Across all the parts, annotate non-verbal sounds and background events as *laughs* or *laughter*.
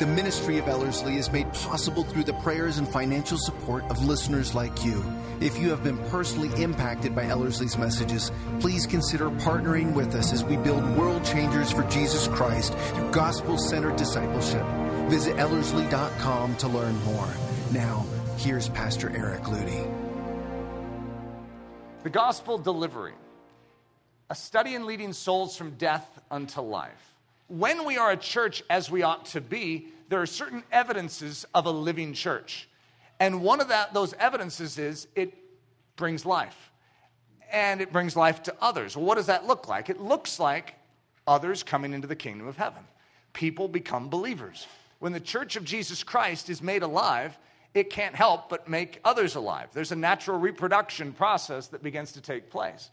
The ministry of Ellerslie is made possible through the prayers and financial support of listeners like you. If you have been personally impacted by Ellerslie's messages, please consider partnering with us as we build world changers for Jesus Christ through gospel centered discipleship. Visit Ellerslie.com to learn more. Now, here's Pastor Eric Ludy. The Gospel Delivery, a study in leading souls from death unto life when we are a church as we ought to be, there are certain evidences of a living church. And one of that, those evidences is it brings life. And it brings life to others. Well, what does that look like? It looks like others coming into the kingdom of heaven. People become believers. When the church of Jesus Christ is made alive, it can't help but make others alive. There's a natural reproduction process that begins to take place.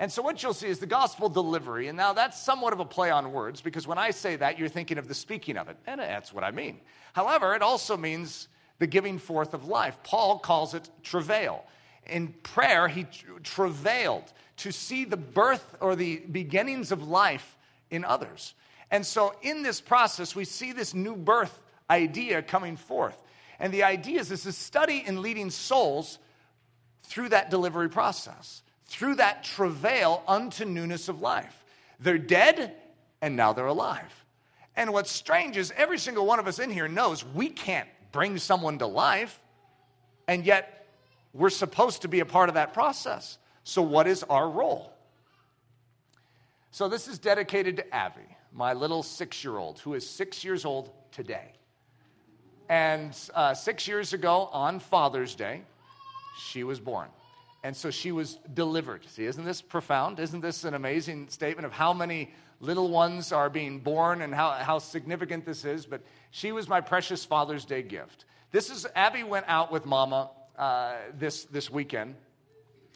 And so, what you'll see is the gospel delivery. And now that's somewhat of a play on words because when I say that, you're thinking of the speaking of it. And that's what I mean. However, it also means the giving forth of life. Paul calls it travail. In prayer, he travailed to see the birth or the beginnings of life in others. And so, in this process, we see this new birth idea coming forth. And the idea is this is study in leading souls through that delivery process through that travail unto newness of life. They're dead and now they're alive. And what's strange is every single one of us in here knows we can't bring someone to life, and yet we're supposed to be a part of that process. So, what is our role? So, this is dedicated to Avi, my little six year old, who is six years old today. And uh, six years ago on Father's Day, she was born. And so she was delivered. See, isn't this profound? Isn't this an amazing statement of how many little ones are being born and how, how significant this is? But she was my precious Father's Day gift. This is, Abby went out with Mama uh, this, this weekend,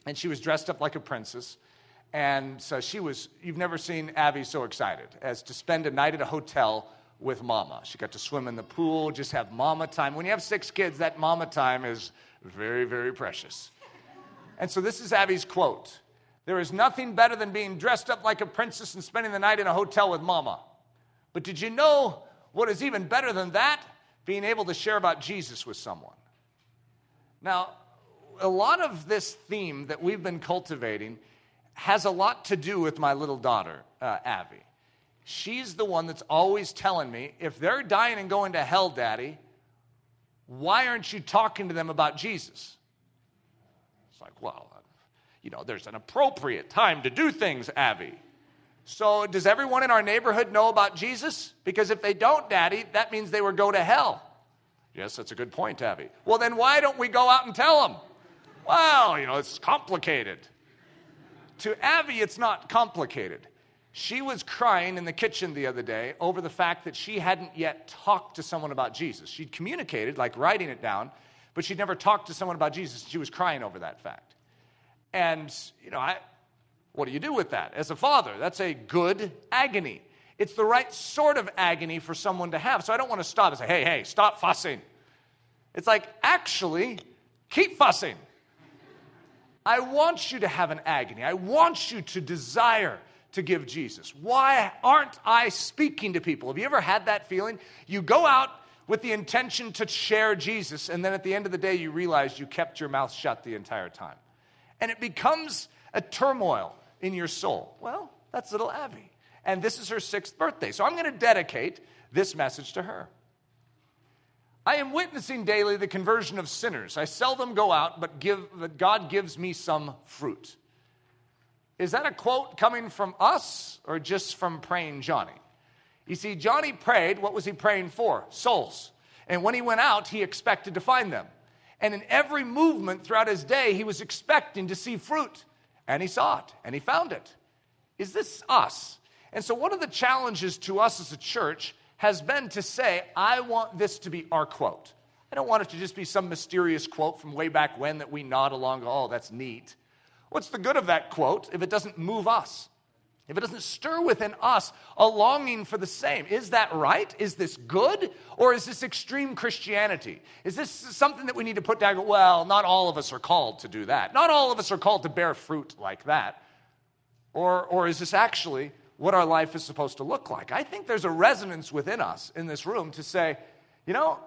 and she was dressed up like a princess. And so she was, you've never seen Abby so excited as to spend a night at a hotel with Mama. She got to swim in the pool, just have Mama time. When you have six kids, that Mama time is very, very precious. And so this is Abby's quote There is nothing better than being dressed up like a princess and spending the night in a hotel with mama. But did you know what is even better than that? Being able to share about Jesus with someone. Now, a lot of this theme that we've been cultivating has a lot to do with my little daughter, uh, Abby. She's the one that's always telling me if they're dying and going to hell, Daddy, why aren't you talking to them about Jesus? Like, well, uh, you know, there's an appropriate time to do things, Abby. So, does everyone in our neighborhood know about Jesus? Because if they don't, Daddy, that means they would go to hell. Yes, that's a good point, Abby. Well, then why don't we go out and tell them? Well, you know, it's complicated. To Abby, it's not complicated. She was crying in the kitchen the other day over the fact that she hadn't yet talked to someone about Jesus. She'd communicated, like writing it down, but she'd never talked to someone about Jesus. She was crying over that fact. And, you know, I, what do you do with that? As a father, that's a good agony. It's the right sort of agony for someone to have. So I don't want to stop and say, hey, hey, stop fussing. It's like, actually, keep fussing. I want you to have an agony. I want you to desire to give Jesus. Why aren't I speaking to people? Have you ever had that feeling? You go out with the intention to share Jesus, and then at the end of the day, you realize you kept your mouth shut the entire time. And it becomes a turmoil in your soul. Well, that's little Abby. And this is her sixth birthday. So I'm going to dedicate this message to her. I am witnessing daily the conversion of sinners. I seldom go out, but, give, but God gives me some fruit. Is that a quote coming from us or just from praying Johnny? You see, Johnny prayed. What was he praying for? Souls. And when he went out, he expected to find them. And in every movement throughout his day, he was expecting to see fruit. And he saw it and he found it. Is this us? And so, one of the challenges to us as a church has been to say, I want this to be our quote. I don't want it to just be some mysterious quote from way back when that we nod along, oh, that's neat. What's the good of that quote if it doesn't move us? If it doesn't stir within us a longing for the same, is that right? Is this good? Or is this extreme Christianity? Is this something that we need to put down? Well, not all of us are called to do that. Not all of us are called to bear fruit like that. Or, or is this actually what our life is supposed to look like? I think there's a resonance within us in this room to say, you know,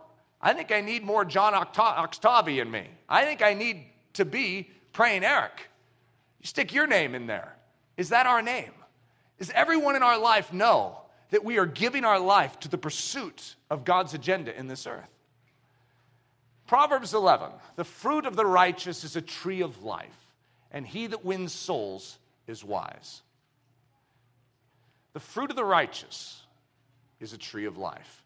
I think I need more John Oxtoby in me. I think I need to be praying Eric. You stick your name in there. Is that our name? Is everyone in our life know that we are giving our life to the pursuit of God's agenda in this earth? Proverbs 11 The fruit of the righteous is a tree of life, and he that wins souls is wise. The fruit of the righteous is a tree of life.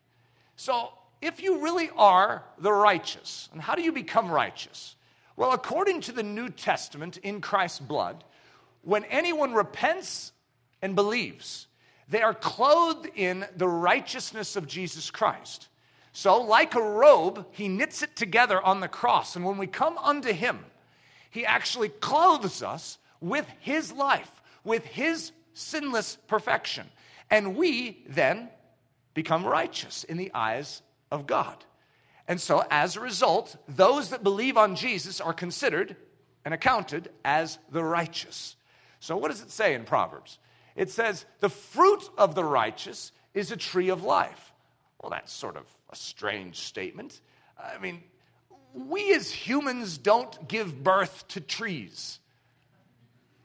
So, if you really are the righteous, and how do you become righteous? Well, according to the New Testament in Christ's blood, when anyone repents and believes. They are clothed in the righteousness of Jesus Christ. So, like a robe, he knits it together on the cross. And when we come unto him, he actually clothes us with his life, with his sinless perfection. And we then become righteous in the eyes of God. And so, as a result, those that believe on Jesus are considered and accounted as the righteous. So, what does it say in Proverbs? It says, The fruit of the righteous is a tree of life. Well, that's sort of a strange statement. I mean, we as humans don't give birth to trees.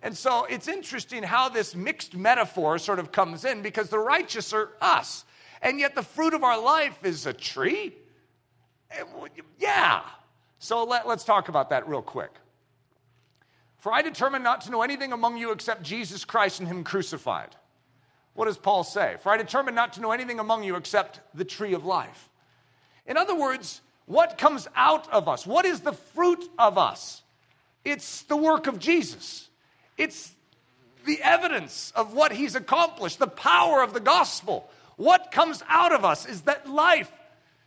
And so it's interesting how this mixed metaphor sort of comes in because the righteous are us. And yet the fruit of our life is a tree? Eh, yeah. So let, us talk about that real quick. For I determined not to know anything among you except Jesus Christ and Him crucified. What does Paul say? For I determined not to know anything among you except the tree of life. In other words, what comes out of us? What is the fruit of us? It's the work of Jesus. It's the evidence of what he's accomplished, the power of the gospel. What comes out of us is that life.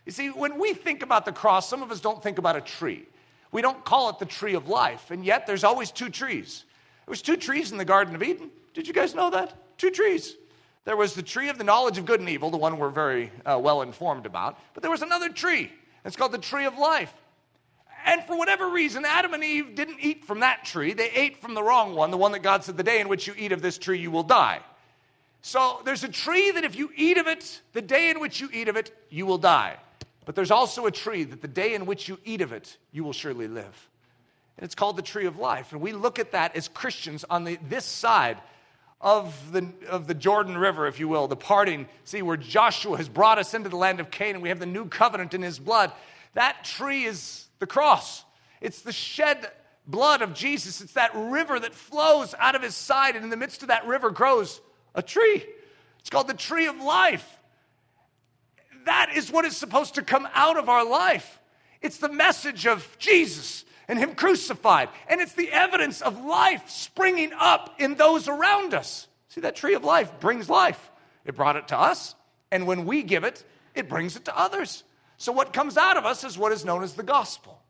You see, when we think about the cross, some of us don't think about a tree. We don't call it the tree of life, and yet there's always two trees. There was two trees in the Garden of Eden. Did you guys know that? Two trees. There was the tree of the knowledge of good and evil, the one we're very uh, well informed about, but there was another tree. It's called the tree of life. And for whatever reason, Adam and Eve didn't eat from that tree. They ate from the wrong one, the one that God said, The day in which you eat of this tree, you will die. So there's a tree that if you eat of it, the day in which you eat of it, you will die. But there's also a tree that the day in which you eat of it, you will surely live. And it's called the tree of life. And we look at that as Christians on the, this side of the, of the Jordan River, if you will, the parting, see, where Joshua has brought us into the land of Canaan. We have the new covenant in his blood. That tree is the cross, it's the shed blood of Jesus. It's that river that flows out of his side, and in the midst of that river grows a tree. It's called the tree of life. That is what is supposed to come out of our life. It's the message of Jesus and Him crucified. And it's the evidence of life springing up in those around us. See, that tree of life brings life. It brought it to us. And when we give it, it brings it to others. So what comes out of us is what is known as the gospel.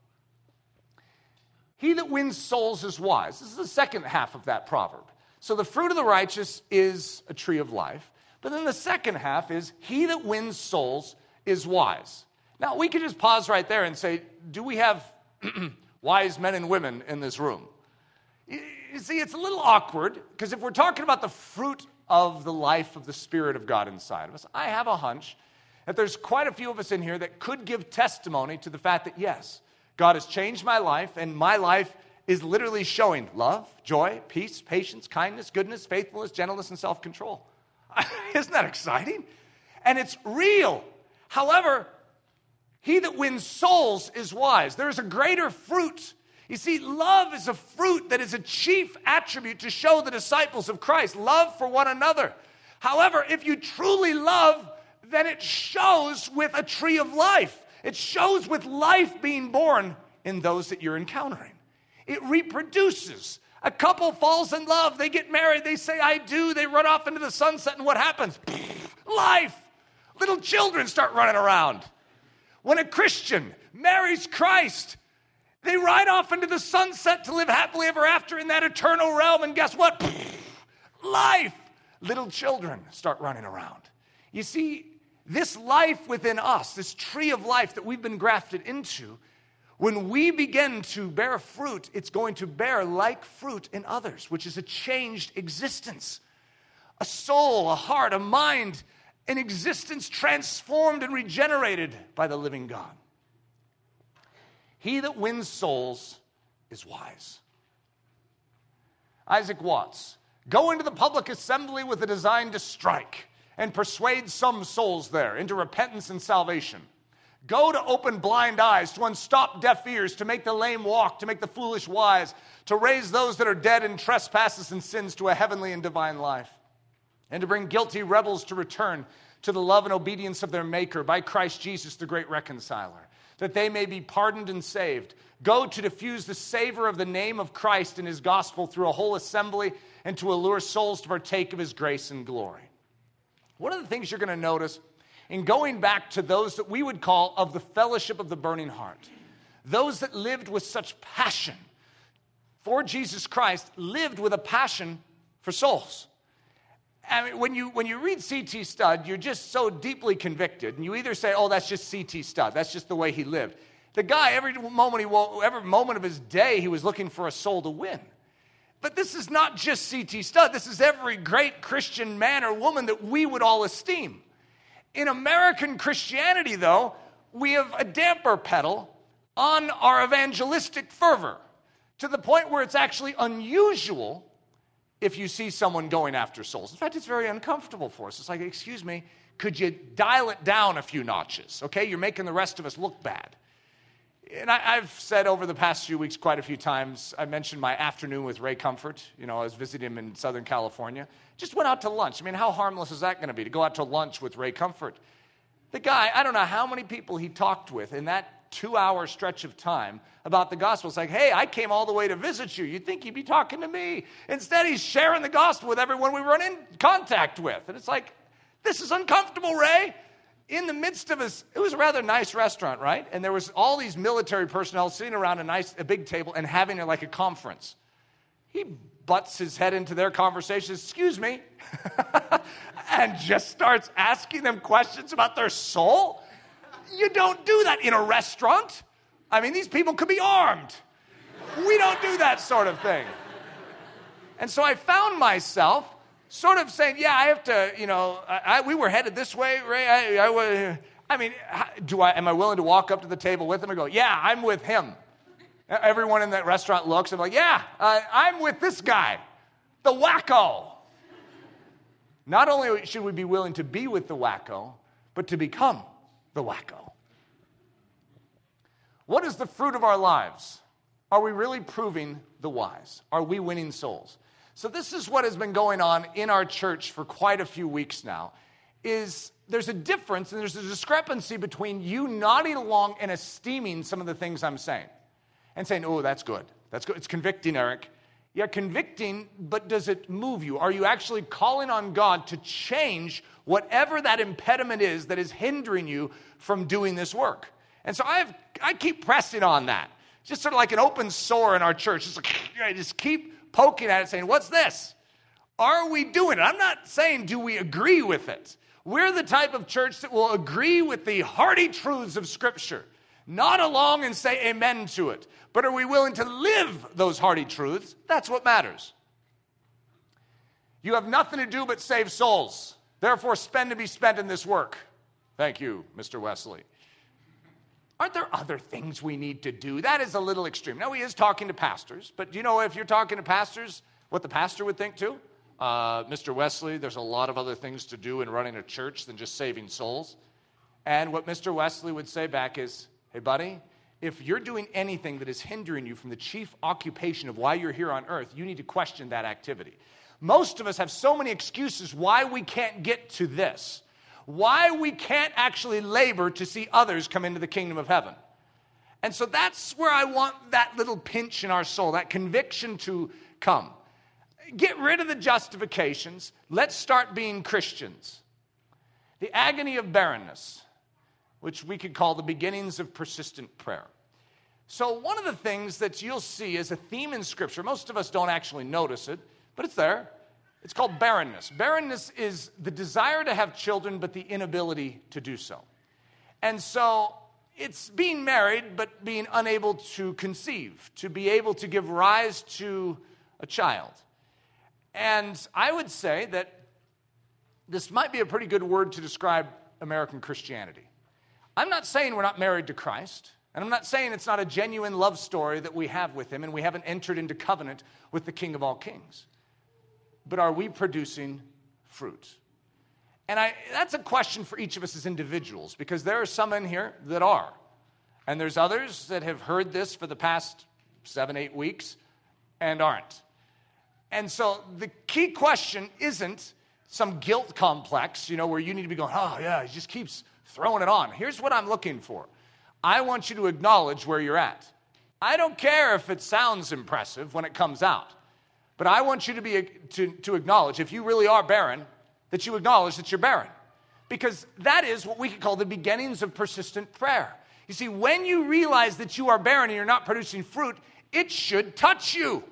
He that wins souls is wise. This is the second half of that proverb. So the fruit of the righteous is a tree of life. But then the second half is he that wins souls is wise. Now, we could just pause right there and say, do we have *clears throat* wise men and women in this room? You see, it's a little awkward because if we're talking about the fruit of the life of the Spirit of God inside of us, I have a hunch that there's quite a few of us in here that could give testimony to the fact that, yes, God has changed my life and my life is literally showing love, joy, peace, patience, kindness, goodness, faithfulness, gentleness, and self control. *laughs* Isn't that exciting? And it's real. However, he that wins souls is wise. There is a greater fruit. You see, love is a fruit that is a chief attribute to show the disciples of Christ love for one another. However, if you truly love, then it shows with a tree of life. It shows with life being born in those that you're encountering. It reproduces. A couple falls in love, they get married, they say, I do, they run off into the sunset, and what happens? Life. Little children start running around. When a Christian marries Christ, they ride off into the sunset to live happily ever after in that eternal realm, and guess what? Life. little children start running around. You see, this life within us, this tree of life that we've been grafted into, when we begin to bear fruit, it's going to bear like fruit in others, which is a changed existence. A soul, a heart, a mind, an existence transformed and regenerated by the living God. He that wins souls is wise. Isaac Watts, go into the public assembly with a design to strike and persuade some souls there into repentance and salvation. Go to open blind eyes, to unstop deaf ears, to make the lame walk, to make the foolish wise, to raise those that are dead in trespasses and sins to a heavenly and divine life, and to bring guilty rebels to return to the love and obedience of their Maker by Christ Jesus, the great reconciler, that they may be pardoned and saved. Go to diffuse the savor of the name of Christ and his gospel through a whole assembly and to allure souls to partake of his grace and glory. One of the things you're going to notice in going back to those that we would call of the fellowship of the burning heart, those that lived with such passion for Jesus Christ lived with a passion for souls. I mean, when you, when you read C.T. Studd, you're just so deeply convicted, and you either say, oh, that's just C.T. Studd, that's just the way he lived. The guy, every moment, he, every moment of his day, he was looking for a soul to win. But this is not just C.T. Studd, this is every great Christian man or woman that we would all esteem. In American Christianity, though, we have a damper pedal on our evangelistic fervor to the point where it's actually unusual if you see someone going after souls. In fact, it's very uncomfortable for us. It's like, excuse me, could you dial it down a few notches? Okay, you're making the rest of us look bad. And I, have said over the past few weeks quite a few times, I mentioned my afternoon with Ray Comfort. You know, I was visiting him in Southern California. Just went out to lunch. I mean, how harmless is that going to be to go out to lunch with Ray Comfort? The guy, I don't know how many people he talked with in that two hour stretch of time about the gospel. It's like, hey, I came all the way to visit you. You'd think he'd be talking to me. Instead, he's sharing the gospel with everyone we run in contact with. And it's like, this is uncomfortable, Ray in the midst of us, it was a rather nice restaurant, right? And there was all these military personnel sitting around a nice, a big table and having like a conference. He butts his head into their conversation, excuse me, *laughs* and just starts asking them questions about their soul. You don't do that in a restaurant. I mean, these people could be armed. We don't do that sort of thing. And so I found myself sort of saying, yeah, I have to, you know, I, I, we were headed this way, Ray. I, I, mean, do I, am I willing to walk up to the table with him and go, yeah, I'm with him? Everyone in that restaurant looks and like, yeah, uh, I'm with this guy, the wacko. Not only should we be willing to be with the wacko, but to become the wacko. What is the fruit of our lives? Are we really proving the wise? Are we winning souls? So this is what has been going on in our church for quite a few weeks now is there's a difference and there's a discrepancy between you nodding along and esteeming some of the things I'm saying and saying, "Oh, that's good. That's good. It's convicting, Eric." Yeah, convicting, but does it move you? Are you actually calling on God to change whatever that impediment is that is hindering you from doing this work? And so I have I keep pressing on that. Just sort of like an open sore in our church. Just like *laughs* I just keep poking at it saying, What's this? Are we doing it? I'm not saying, Do we agree with it? We're the type of church that will agree with the hearty truths of Scripture, not along and say amen to it, but are we willing to live those hearty truths? That's what matters. You have nothing to do but save souls. Therefore, spend to be spent in this work. Thank you, Mr. Wesley. Aren't there other things we need to do? That is a little extreme. Now, he is talking to pastors, but you know if you're talking to pastors, what the pastor would think too? Uh, Mr. Wesley, there's a lot of other things to do in running a church than just saving souls. And what Mr. Wesley would say back is, hey, buddy, if you're doing anything that is hindering you from the chief occupation of why you're here on earth, you need to question that activity. Most of us have so many excuses why we can't get to this why we can't actually labor to see others come into the kingdom of heaven. And so that's where I want that little pinch in our soul, that conviction to come. Get rid of the justifications. Let's start being Christians. The agony of barrenness, which we could call the beginnings of persistent prayer. So, one of the things that you'll see as a theme in Scripture, most of us don't actually notice it, but it's there, It's called barrenness. Barrenness is the desire to have children, but the inability to do so. And so it's being married, but being unable to conceive, to be able to give rise to a child. And I would say that this might be a pretty good word to describe American Christianity. I'm not saying we're not married to Christ, and I'm not saying it's not a genuine love story that we have with Him and we haven't entered into covenant with the King of all kings. But are we producing fruit? And I, that's a question for each of us as individuals because there are some in here that are. And there's others that have heard this for the past seven, eight weeks and aren't. And so the key question isn't some guilt complex, you know, where you need to be going, oh, yeah, he just keeps throwing it on. Here's what I'm looking for I want you to acknowledge where you're at. I don't care if it sounds impressive when it comes out, but I want you to, be, to, to acknowledge, if you really are barren, that you acknowledge that you're barren. Because that is what we could call the beginnings of persistent prayer. You see, when you realize that you are barren and you're not producing fruit, it should touch you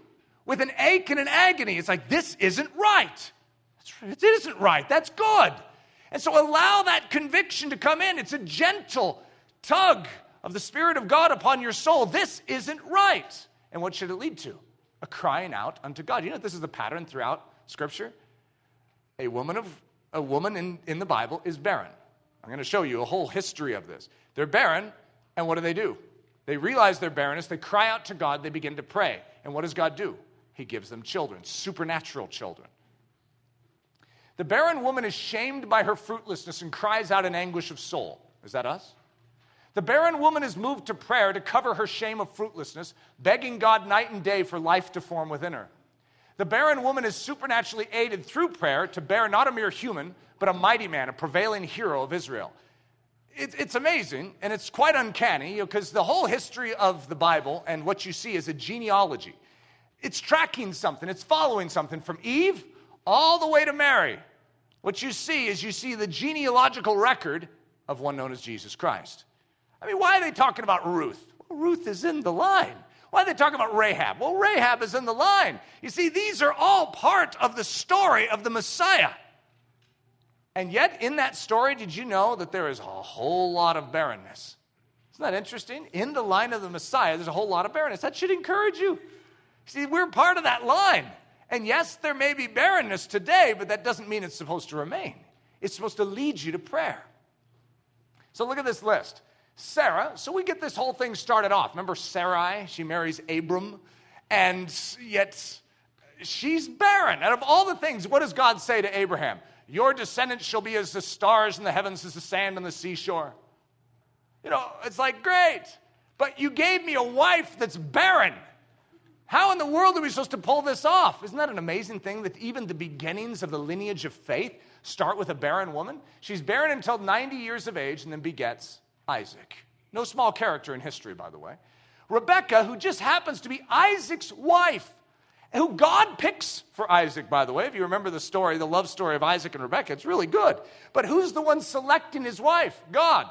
with an ache and an agony. It's like, this isn't right. It isn't right. That's good. And so allow that conviction to come in. It's a gentle tug of the Spirit of God upon your soul. This isn't right. And what should it lead to? A crying out unto God. You know, this is the pattern throughout Scripture a woman of a woman in, in the Bible is barren. I'm going to show you a whole history of this. They're barren, and what do they do? They realize their barrenness, they cry out to God, they begin to pray. And what does God do? He gives them children, supernatural children. The barren woman is shamed by her fruitlessness and cries out in anguish of soul. Is that us? The barren woman is moved to prayer to cover her shame of fruitlessness, begging God night and day for life to form within her. The barren woman is supernaturally aided through prayer to bear not a mere human, but a mighty man, a prevailing hero of Israel. It, it's amazing and it's quite uncanny because the whole history of the Bible and what you see is a genealogy. It's tracking something, it's following something from Eve all the way to Mary. What you see is you see the genealogical record of one known as Jesus Christ. I mean, why are they talking about Ruth? Well, Ruth is in the line. Why are they talking about Rahab? Well, Rahab is in the line. You see, these are all part of the story of the Messiah. And yet, in that story, did you know that there is a whole lot of barrenness? Isn't that interesting? In the line of the Messiah, there's a whole lot of barrenness. That should encourage you. See, we're part of that line. And yes, there may be barrenness today, but that doesn't mean it's supposed to remain. It's supposed to lead you to prayer. So look at this list. Sarah, so we get this whole thing started off. Remember Sarai? She marries Abram, and yet she's barren. Out of all the things, what does God say to Abraham? Your descendants shall be as the stars in the heavens, as the sand on the seashore. You know, it's like, great, but you gave me a wife that's barren. How in the world are we supposed to pull this off? Isn't that an amazing thing that even the beginnings of the lineage of faith start with a barren woman? She's barren until 90 years of age and then begets Isaac. No small character in history, by the way. Rebecca, who just happens to be Isaac's wife, who God picks for Isaac, by the way. If you remember the story, the love story of Isaac and Rebecca, it's really good. But who's the one selecting his wife? God.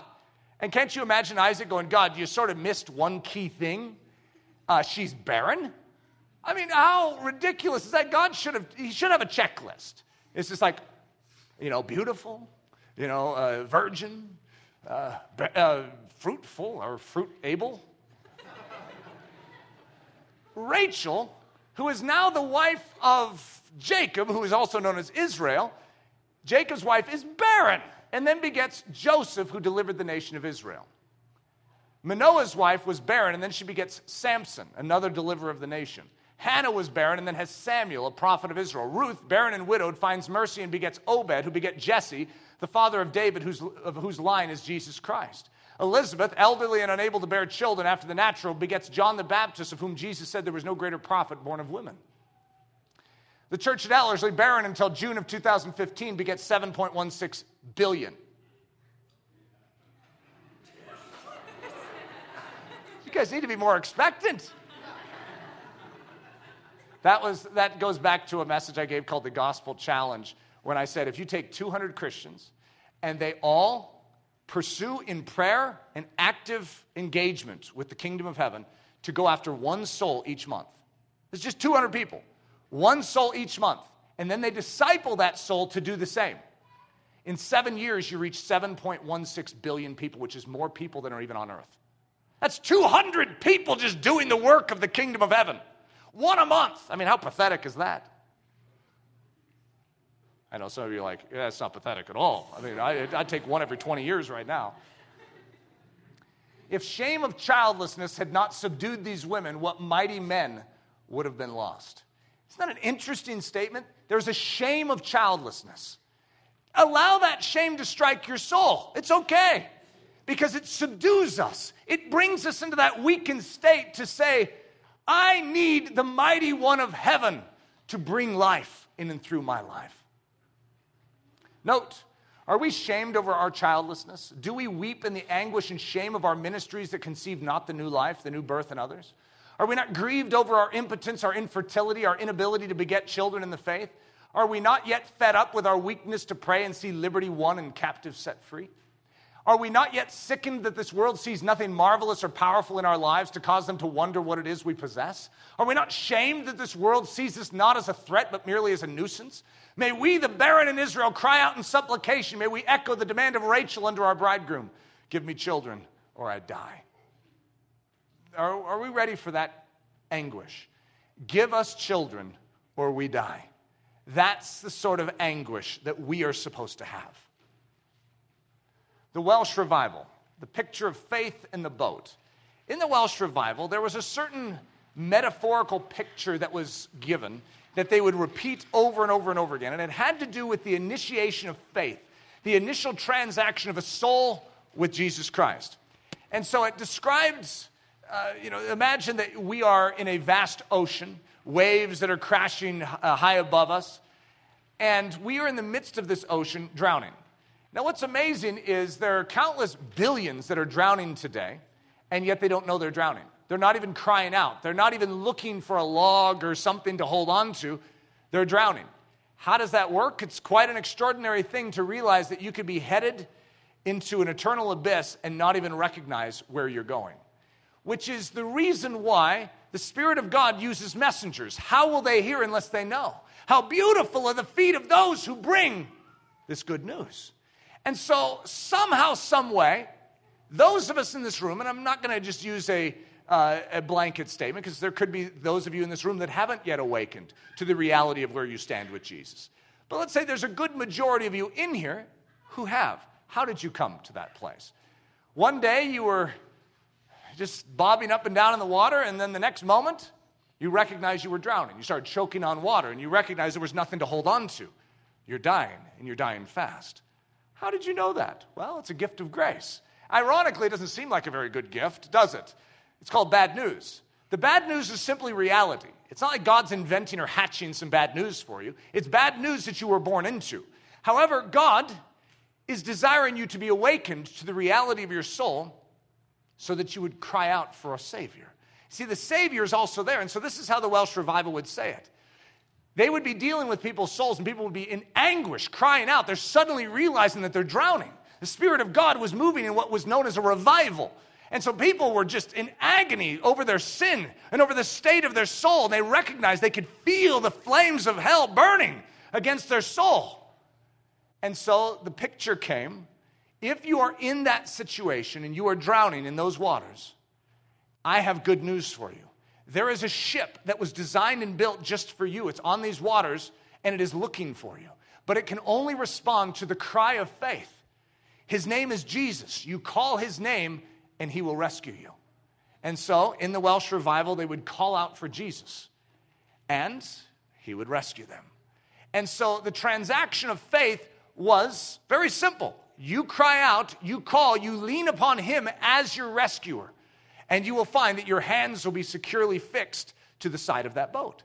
And can't you imagine Isaac going, God, you sort of missed one key thing? Uh, she's barren. I mean, how ridiculous is that? God should have, he should have a checklist. It's just like, you know, beautiful, you know, uh, virgin, uh, uh, fruitful or fruit able. Rachel, who is now the wife of Jacob, who is also known as Israel, Jacob's wife is barren and then begets Joseph, who delivered the nation of Israel. Manoah's wife was barren, and then she begets Samson, another deliverer of the nation. Hannah was barren and then has Samuel, a prophet of Israel. Ruth, barren and widowed, finds mercy and begets Obed, who beget Jesse, the father of David, whose, of whose line is Jesus Christ. Elizabeth, elderly and unable to bear children after the natural, begets John the Baptist, of whom Jesus said there was no greater prophet born of women. The church at Ellerslie, barren until June of 2015, begets 7.16 billion. You guys need to be more expectant. That, was, that goes back to a message I gave called the Gospel Challenge, when I said if you take 200 Christians and they all pursue in prayer and active engagement with the kingdom of heaven to go after one soul each month. It's just 200 people, one soul each month. and then they disciple that soul to do the same. In seven years, you reach 7.16 billion people, which is more people than are even on earth. That's 200 people just doing the work of the kingdom of heaven. One a month. I mean, how pathetic is that? I know some of you are like, yeah, that's not pathetic at all. I mean, I, I'd take one every 20 years right now. If shame of childlessness had not subdued these women, what mighty men would have been lost? Isn't that an interesting statement? There's a shame of childlessness. Allow that shame to strike your soul. It's okay because it subdues us. It brings us into that weakened state to say, I need the mighty one of heaven to bring life in and through my life. Note, are we shamed over our childlessness? Do we weep in the anguish and shame of our ministries that conceive not the new life, the new birth in others? Are we not grieved over our impotence, our infertility, our inability to beget children in the faith? Are we not yet fed up with our weakness to pray and see liberty won and captives set free? Are we not yet sickened that this world sees nothing marvelous or powerful in our lives to cause them to wonder what it is we possess? Are we not shamed that this world sees us not as a threat but merely as a nuisance? May we, the barren in Israel, cry out in supplication. May we echo the demand of Rachel under our bridegroom Give me children or I die. Are, are we ready for that anguish? Give us children or we die. That's the sort of anguish that we are supposed to have the Welsh revival, the picture of faith in the boat. In the Welsh revival, there was a certain metaphorical picture that was given that they would repeat over and over and over again. And it had to do with the initiation of faith, the initial transaction of a soul with Jesus Christ. And so it describes, uh, you know, imagine that we are in a vast ocean, waves that are crashing uh, high above us, and we are in the midst of this ocean drowning. Now, what's amazing is there are countless billions that are drowning today, and yet they don't know they're drowning. They're not even crying out. They're not even looking for a log or something to hold on to. They're drowning. How does that work? It's quite an extraordinary thing to realize that you could be headed into an eternal abyss and not even recognize where you're going, which is the reason why the Spirit of God uses messengers. How will they hear unless they know? How beautiful are the feet of those who bring this good news. And so, somehow, some way, those of us in this room, and I'm not going to just use a, uh, a blanket statement because there could be those of you in this room that haven't yet awakened to the reality of where you stand with Jesus. But let's say there's a good majority of you in here who have. How did you come to that place? One day you were just bobbing up and down in the water, and then the next moment you recognized you were drowning. You started choking on water, and you recognized there was nothing to hold on to. You're dying, and you're dying fast. How did you know that? Well, it's a gift of grace. Ironically, it doesn't seem like a very good gift, does it? It's called bad news. The bad news is simply reality. It's not like God's inventing or hatching some bad news for you. It's bad news that you were born into. However, God is desiring you to be awakened to the reality of your soul so that you would cry out for a Savior. See, the Savior is also there. And so this is how the Welsh revival would say it they would be dealing with people's souls, and people would be in anguish, crying out. They're suddenly realizing that they're drowning. The Spirit of God was moving in what was known as a revival. And so people were just in agony over their sin and over the state of their soul. They recognized they could feel the flames of hell burning against their soul. And so the picture came if you are in that situation and you are drowning in those waters, I have good news for you. There is a ship that was designed and built just for you. It's on these waters and it is looking for you. But it can only respond to the cry of faith. His name is Jesus. You call his name and he will rescue you. And so in the Welsh revival, they would call out for Jesus and he would rescue them. And so the transaction of faith was very simple. You cry out, you call, you lean upon him as your rescuer and you will find that your hands will be securely fixed to the side of that boat.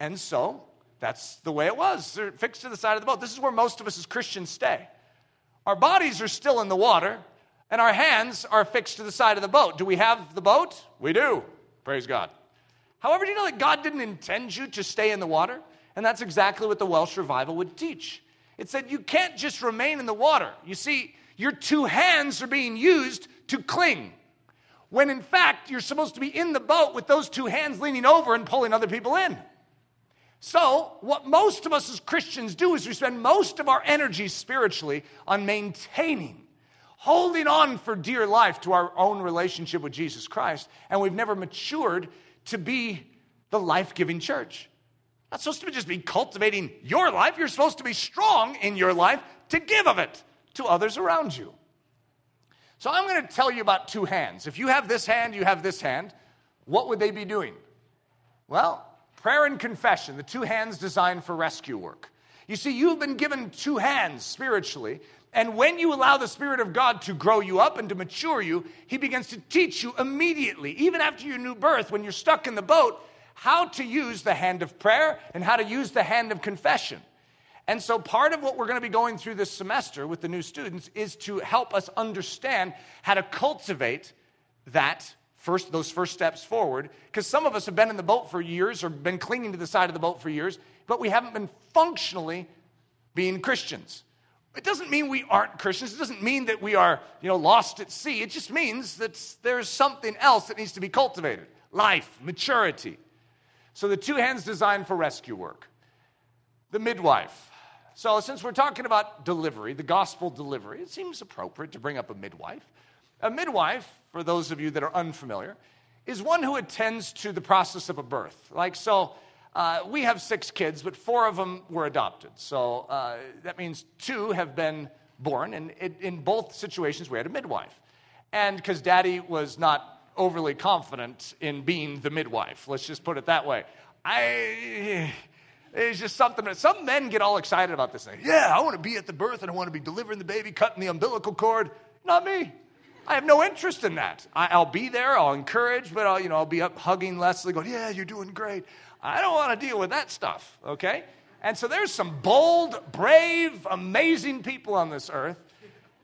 And so that's the way it was. They're fixed to the side of the boat. This is where most of us as Christians stay. Our bodies are still in the water, and our hands are fixed to the side of the boat. Do we have the boat? We do. Praise God. However, do you know that God didn't intend you to stay in the water? And that's exactly what the Welsh revival would teach. It said you can't just remain in the water. You see, your two hands are being used to cling when in fact you're supposed to be in the boat with those two hands leaning over and pulling other people in. So, what most of us as Christians do is we spend most of our energy spiritually on maintaining, holding on for dear life to our own relationship with Jesus Christ, and we've never matured to be the life giving church. Not supposed to just be cultivating your life, you're supposed to be strong in your life to give of it to others around you. So, I'm going to tell you about two hands. If you have this hand, you have this hand, what would they be doing? Well, Prayer and confession, the two hands designed for rescue work. You see, you've been given two hands spiritually, and when you allow the Spirit of God to grow you up and to mature you, He begins to teach you immediately, even after your new birth, when you're stuck in the boat, how to use the hand of prayer and how to use the hand of confession. And so, part of what we're going to be going through this semester with the new students is to help us understand how to cultivate that first those first steps forward. Because some of us have been in the boat for years or been clinging to the side of the boat for years but we haven't been functionally being christians. It doesn't mean we aren't christians. It doesn't mean that we are you know lost at sea. It just means that there's something else that needs to be cultivated. Life maturity. So the two hands designed for rescue work. The midwife so since we're talking about delivery the gospel delivery it seems appropriate to bring up a midwife a midwife, for those of you that are unfamiliar, is one who attends to the process of a birth. Like, so uh, we have six kids, but four of them were adopted. So uh, that means two have been born, and it, in both situations, we had a midwife. And because daddy was not overly confident in being the midwife, let's just put it that way. I. It's just something that some men get all excited about this thing. Yeah, I want to be at the birth and I want to be delivering the baby, cutting the umbilical cord. Not me. I have no interest in that. I, will be there, I'll encourage, but I'll, you know, I'll be up hugging Leslie, going, Yeah, you're doing great. I don't want to deal with that stuff, okay? And so there's some bold, brave, amazing people on this earth,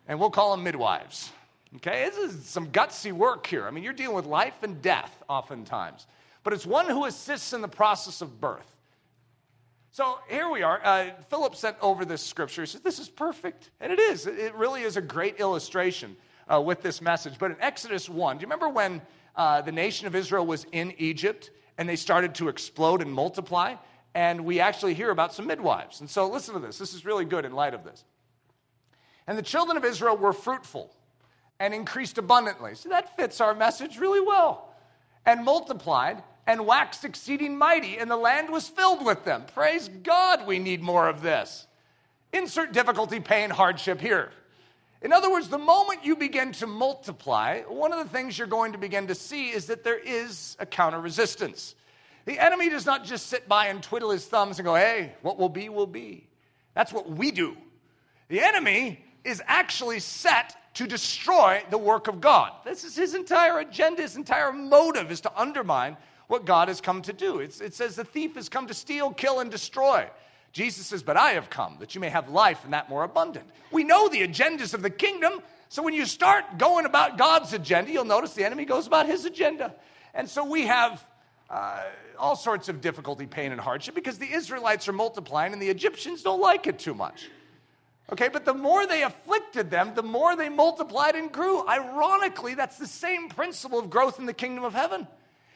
and we'll call them midwives. Okay, this is some gutsy work here. I mean, you're dealing with life and death oftentimes, but it's one who assists in the process of birth. So here we are. Uh, Philip sent over this scripture. He says, This is perfect. And it is. It really is a great illustration uh, with this message. But in Exodus 1, do you remember when uh, the nation of Israel was in Egypt and they started to explode and multiply? And we actually hear about some midwives. And so listen to this. This is really good in light of this. And the children of Israel were fruitful and increased abundantly. So that fits our message really well. And multiplied and waxed exceeding mighty, and the land was filled with them. Praise God, we need more of this. Insert difficulty, pain, hardship here. In other words, the moment you begin to multiply, one of the things you're going to begin to see is that there is a counter resistance. The enemy does not just sit by and twiddle his thumbs and go, hey, what will be, will be. That's what we do. The enemy is actually set to destroy the work of God. This is his entire agenda, his entire motive is to undermine what God has come to do. It's, it says the thief has come to steal, kill, and destroy. Jesus says, But I have come that you may have life and that more abundant. We know the agendas of the kingdom. So when you start going about God's agenda, you'll notice the enemy goes about his agenda. And so we have uh, all sorts of difficulty, pain, and hardship because the Israelites are multiplying and the Egyptians don't like it too much. Okay, but the more they afflicted them, the more they multiplied and grew. Ironically, that's the same principle of growth in the kingdom of heaven.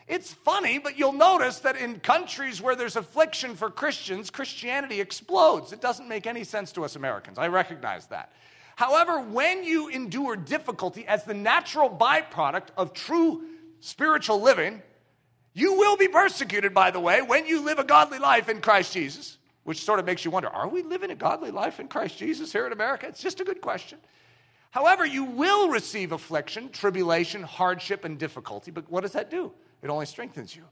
It's funny, but you'll notice that in countries where there's affliction for Christians, Christianity explodes. It doesn't make any sense to us Americans. I recognize that. However, when you endure difficulty as the natural byproduct of true spiritual living, you will be persecuted, by the way, when you live a godly life in Christ Jesus, which sort of makes you wonder are we living a godly life in Christ Jesus here in America? It's just a good question. However, you will receive affliction, tribulation, hardship, and difficulty, but what does that do? It only strengthens you.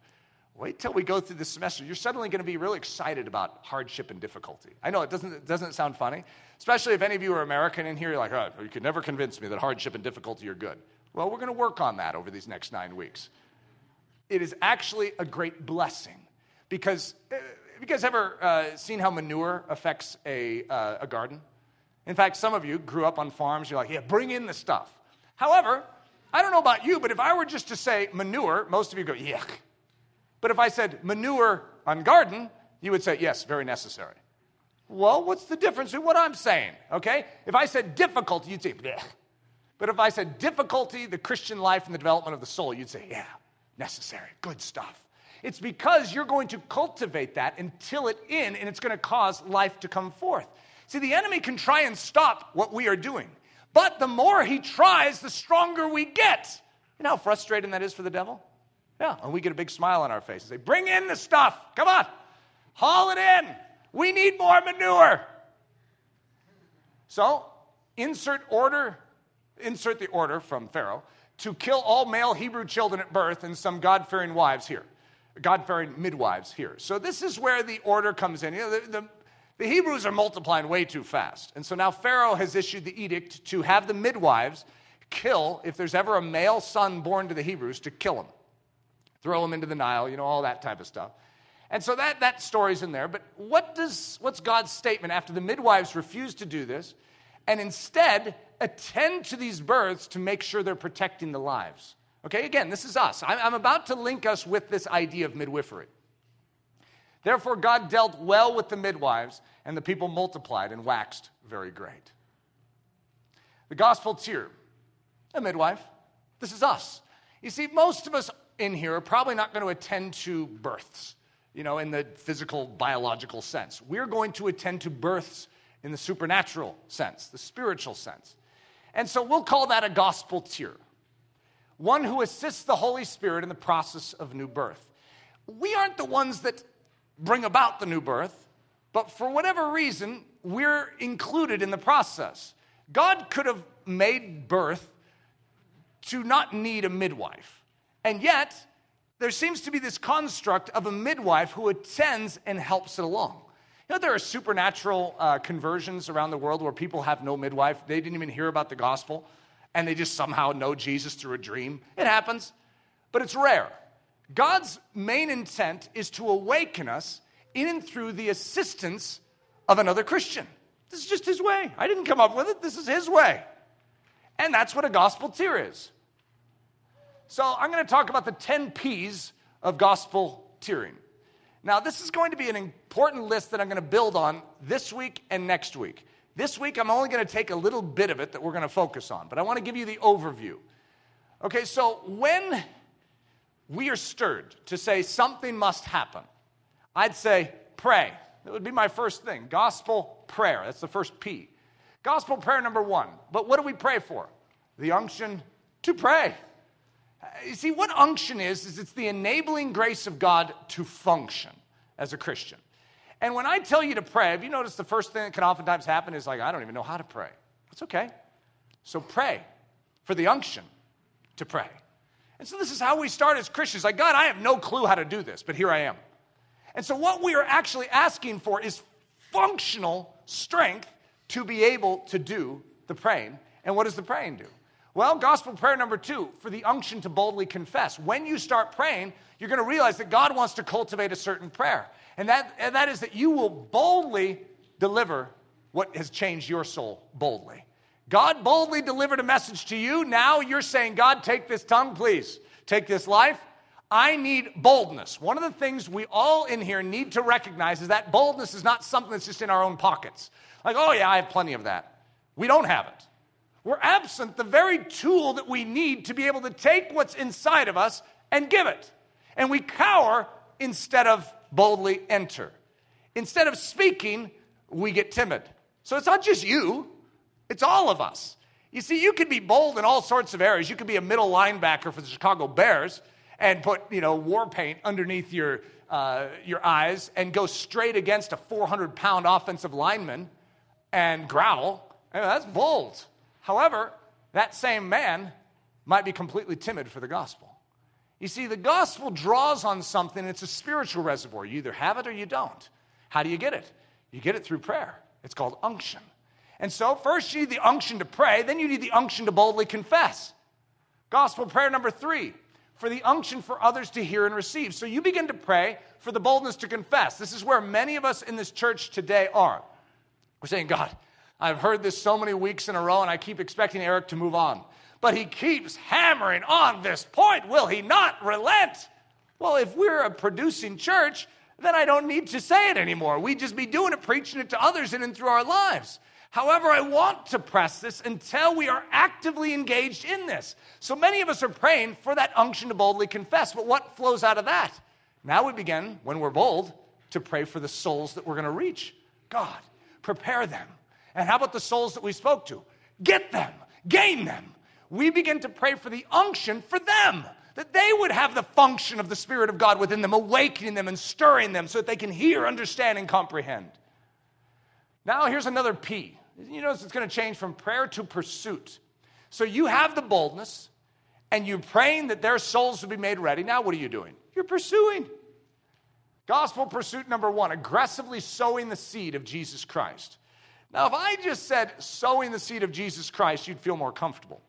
Wait till we go through this semester. You're suddenly going to be really excited about hardship and difficulty. I know it doesn't, it doesn't sound funny, especially if any of you are American in here. You're like, oh, you could never convince me that hardship and difficulty are good. Well, we're going to work on that over these next nine weeks. It is actually a great blessing because uh, have you guys ever uh, seen how manure affects a, uh, a garden? In fact, some of you grew up on farms. You're like, yeah, bring in the stuff. However, I don't know about you, but if I were just to say manure, most of you go, yuck. But if I said manure on garden, you would say, yes, very necessary. Well, what's the difference in what I'm saying? Okay? If I said difficulty, you'd say, Bleh. But if I said difficulty, the Christian life and the development of the soul, you'd say, yeah, necessary, good stuff. It's because you're going to cultivate that and till it in, and it's going to cause life to come forth. See, the enemy can try and stop what we are doing, but the more he tries, the stronger we get. You know how frustrating that is for the devil? Yeah, and we get a big smile on our face and say, Bring in the stuff. Come on, haul it in. We need more manure. So, insert order, insert the order from Pharaoh to kill all male Hebrew children at birth and some God fearing wives here, God fearing midwives here. So, this is where the order comes in. You know, the, the, the Hebrews are multiplying way too fast. And so now Pharaoh has issued the edict to have the midwives kill, if there's ever a male son born to the Hebrews, to kill him. Throw him into the Nile, you know, all that type of stuff. And so that, that story's in there. But what does, what's God's statement after the midwives refuse to do this and instead attend to these births to make sure they're protecting the lives? Okay, again, this is us. I'm, I'm about to link us with this idea of midwifery. Therefore, God dealt well with the midwives, and the people multiplied and waxed very great. The gospel tear, a midwife. This is us. You see, most of us in here are probably not going to attend to births you know, in the physical, biological sense. We're going to attend to births in the supernatural sense, the spiritual sense. And so we'll call that a gospel tear, one who assists the Holy Spirit in the process of new birth. We aren't the ones that bring about the new birth, but for whatever reason, we're included in the process. God could have made birth to not need a midwife, and yet there seems to be this construct of a midwife who attends and helps it along. You know, there are supernatural uh, conversions around the world where people have no midwife. They didn't even hear about the gospel, and they just somehow know Jesus through a dream. It happens, but it's rare. God's main intent is to awaken us in and through the assistance of another Christian. This is just his way. I didn't come up with it, this is his way. And that's what a gospel tear is. So I'm going to talk about the 10 P's of gospel tearing. Now, this is going to be an important list that I'm going to build on this week and next week. This week, I'm only going to take a little bit of it that we're going to focus on, but I want to give you the overview. Okay, so when we are stirred to say something must happen, I'd say pray. That would be my first thing. Gospel prayer. That's the first P. Gospel prayer number one. But what do we pray for? The unction to pray. You see, what unction is, is it's the enabling grace of God to function as a Christian. And when I tell you to pray, have you noticed the first thing that can oftentimes happen is like, I don't even know how to pray. That's okay. So pray for the unction to pray. And so this is how we start as Christians. Like, God, I have no clue how to do this, but here I am. And so what we are actually asking for is functional strength to be able to do the praying. And what does the praying do? Well, gospel prayer number two, for the unction to boldly confess. When you start praying, you're going to realize that God wants to cultivate a certain prayer. And that, and that is that you will boldly deliver what has changed your soul boldly. God boldly delivered a message to you. Now you're saying, God, take this tongue, please. Take this life. I need boldness. One of the things we all in here need to recognize is that boldness is not something that's just in our own pockets. Like, oh, yeah, I have plenty of that. We don't have it. We're absent the very tool that we need to be able to take what's inside of us and give it. And we cower instead of boldly enter. Instead of speaking, we get timid. So it's not just you, it's all of us. You see, you can be bold in all sorts of areas. You could be a middle linebacker for the Chicago Bears and put, you know, war paint underneath your, uh, your eyes and go straight against a 400 pound offensive lineman and growl. That's bold. However, that same man might be completely timid for the gospel. You see, the gospel draws on something, it's a spiritual reservoir. You either have it or you don't. How do you get it? You get it through prayer. It's called unction. And so, first you need the unction to pray, then you need the unction to boldly confess. Gospel prayer number three, for the unction for others to hear and receive. So you begin to pray for the boldness to confess. This is where many of us in this church today are. We're saying, God, I've heard this so many weeks in a row, and I keep expecting Eric to move on. But he keeps hammering on this point. Will he not relent? Well, if we're a producing church, then I don't need to say it anymore. We just be doing it, preaching it to others and in through our lives. However, I want to press this until we are actively engaged in this. So many of us are praying for that unction to boldly confess. But what flows out of that? Now we begin, when we're bold, to pray for the souls that we're going to reach. God, prepare them. And how about the souls that we spoke to? Get them, gain them. We begin to pray for the unction for them, that they would have the function of the Spirit of God within them, awakening them and stirring them so that they can hear, understand, and comprehend. Now, here's another P. You notice it's going to change from prayer to pursuit. So you have the boldness, and you're praying that their souls will be made ready. Now, what are you doing? You're pursuing. Gospel pursuit number one aggressively sowing the seed of Jesus Christ. Now, if I just said sowing the seed of Jesus Christ, you'd feel more comfortable.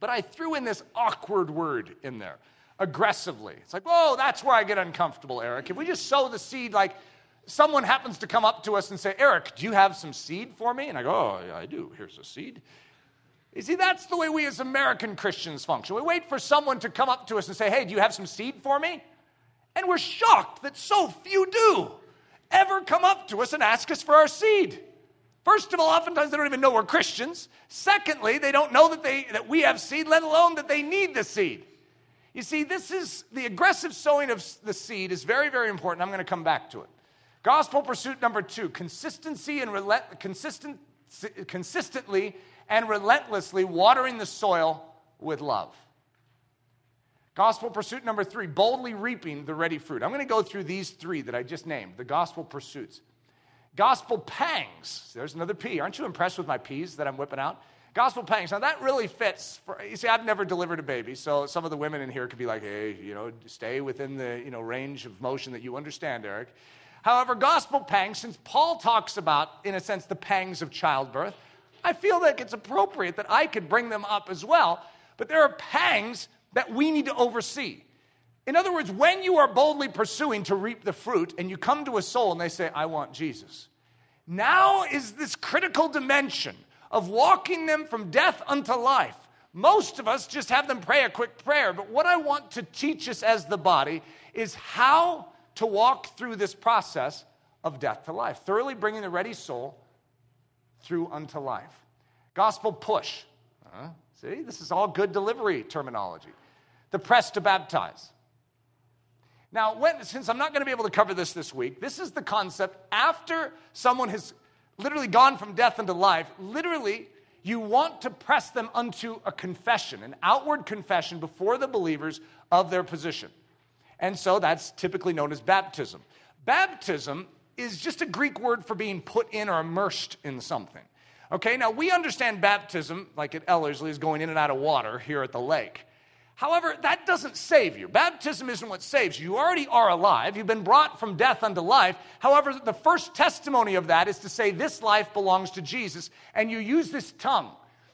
But I threw in this awkward word in there aggressively. It's like, whoa, that's where I get uncomfortable, Eric. If we just sow the seed, like someone happens to come up to us and say, Eric, do you have some seed for me? And I go, oh, yeah, I do. Here's a seed. You see, that's the way we as American Christians function. We wait for someone to come up to us and say, hey, do you have some seed for me? And we're shocked that so few do ever come up to us and ask us for our seed. First of all, oftentimes they don't even know we're Christians. Secondly, they don't know that, they, that we have seed, let alone that they need the seed. You see, this is the aggressive sowing of the seed is very, very important. I'm going to come back to it. Gospel pursuit number two consistency and consistent, consistently and relentlessly watering the soil with love. Gospel pursuit number three, boldly reaping the ready fruit. I'm going to go through these three that I just named the gospel pursuits. Gospel pangs. There's another P. Aren't you impressed with my P's that I'm whipping out? Gospel pangs. Now that really fits. For, you see, I've never delivered a baby, so some of the women in here could be like, "Hey, you know, stay within the you know range of motion that you understand, Eric." However, gospel pangs, since Paul talks about, in a sense, the pangs of childbirth, I feel like it's appropriate that I could bring them up as well. But there are pangs that we need to oversee. In other words, when you are boldly pursuing to reap the fruit and you come to a soul and they say, I want Jesus, now is this critical dimension of walking them from death unto life. Most of us just have them pray a quick prayer, but what I want to teach us as the body is how to walk through this process of death to life, thoroughly bringing the ready soul through unto life. Gospel push. Uh, see, this is all good delivery terminology the press to baptize. Now, when, since I'm not going to be able to cover this this week, this is the concept after someone has literally gone from death into life, literally, you want to press them unto a confession, an outward confession before the believers of their position. And so that's typically known as baptism. Baptism is just a Greek word for being put in or immersed in something. Okay, now we understand baptism, like at Ellerslie, is going in and out of water here at the lake. However, that doesn't save you. Baptism isn't what saves you. You already are alive. You've been brought from death unto life. However, the first testimony of that is to say, This life belongs to Jesus. And you use this tongue.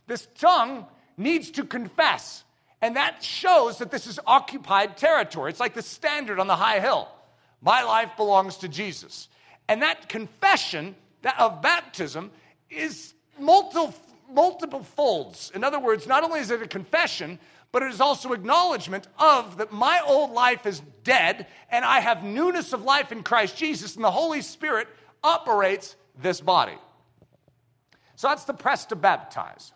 This tongue needs to confess. And that shows that this is occupied territory. It's like the standard on the high hill. My life belongs to Jesus. And that confession of baptism is multiple, multiple folds. In other words, not only is it a confession, but it is also acknowledgement of that my old life is dead and I have newness of life in Christ Jesus, and the Holy Spirit operates this body. So that's the press to baptize.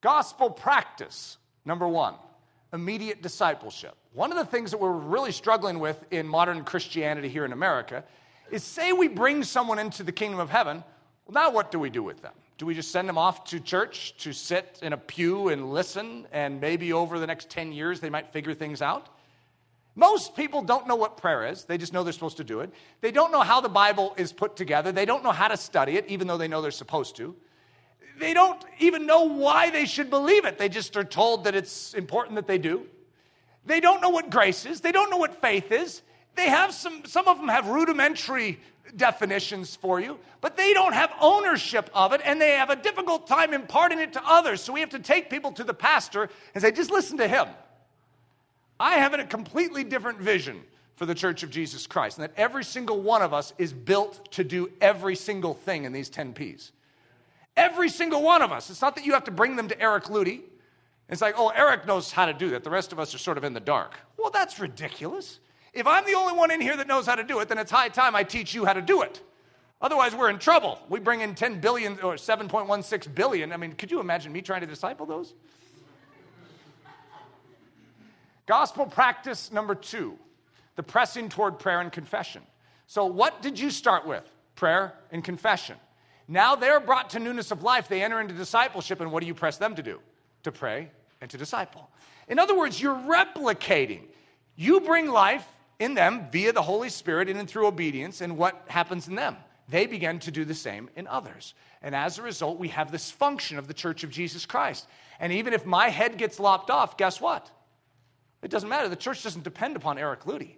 Gospel practice, number one, immediate discipleship. One of the things that we're really struggling with in modern Christianity here in America is say we bring someone into the kingdom of heaven, well, now what do we do with them? Do we just send them off to church to sit in a pew and listen, and maybe over the next 10 years they might figure things out? Most people don't know what prayer is. They just know they're supposed to do it. They don't know how the Bible is put together. They don't know how to study it, even though they know they're supposed to. They don't even know why they should believe it. They just are told that it's important that they do. They don't know what grace is. They don't know what faith is. They have some, some of them have rudimentary definitions for you, but they don't have ownership of it and they have a difficult time imparting it to others. So we have to take people to the pastor and say, just listen to him. I have a completely different vision for the Church of Jesus Christ, and that every single one of us is built to do every single thing in these 10 P's. Every single one of us. It's not that you have to bring them to Eric Ludy. It's like, oh, Eric knows how to do that. The rest of us are sort of in the dark. Well, that's ridiculous. If I'm the only one in here that knows how to do it, then it's high time I teach you how to do it. Otherwise, we're in trouble. We bring in 10 billion or 7.16 billion. I mean, could you imagine me trying to disciple those? Gospel practice number two the pressing toward prayer and confession. So, what did you start with? Prayer and confession. Now they're brought to newness of life. They enter into discipleship, and what do you press them to do? To pray and to disciple. In other words, you're replicating. You bring life in them via the Holy Spirit and through obedience, and what happens in them? They begin to do the same in others. And as a result, we have this function of the church of Jesus Christ. And even if my head gets lopped off, guess what? It doesn't matter. The church doesn't depend upon Eric Ludy,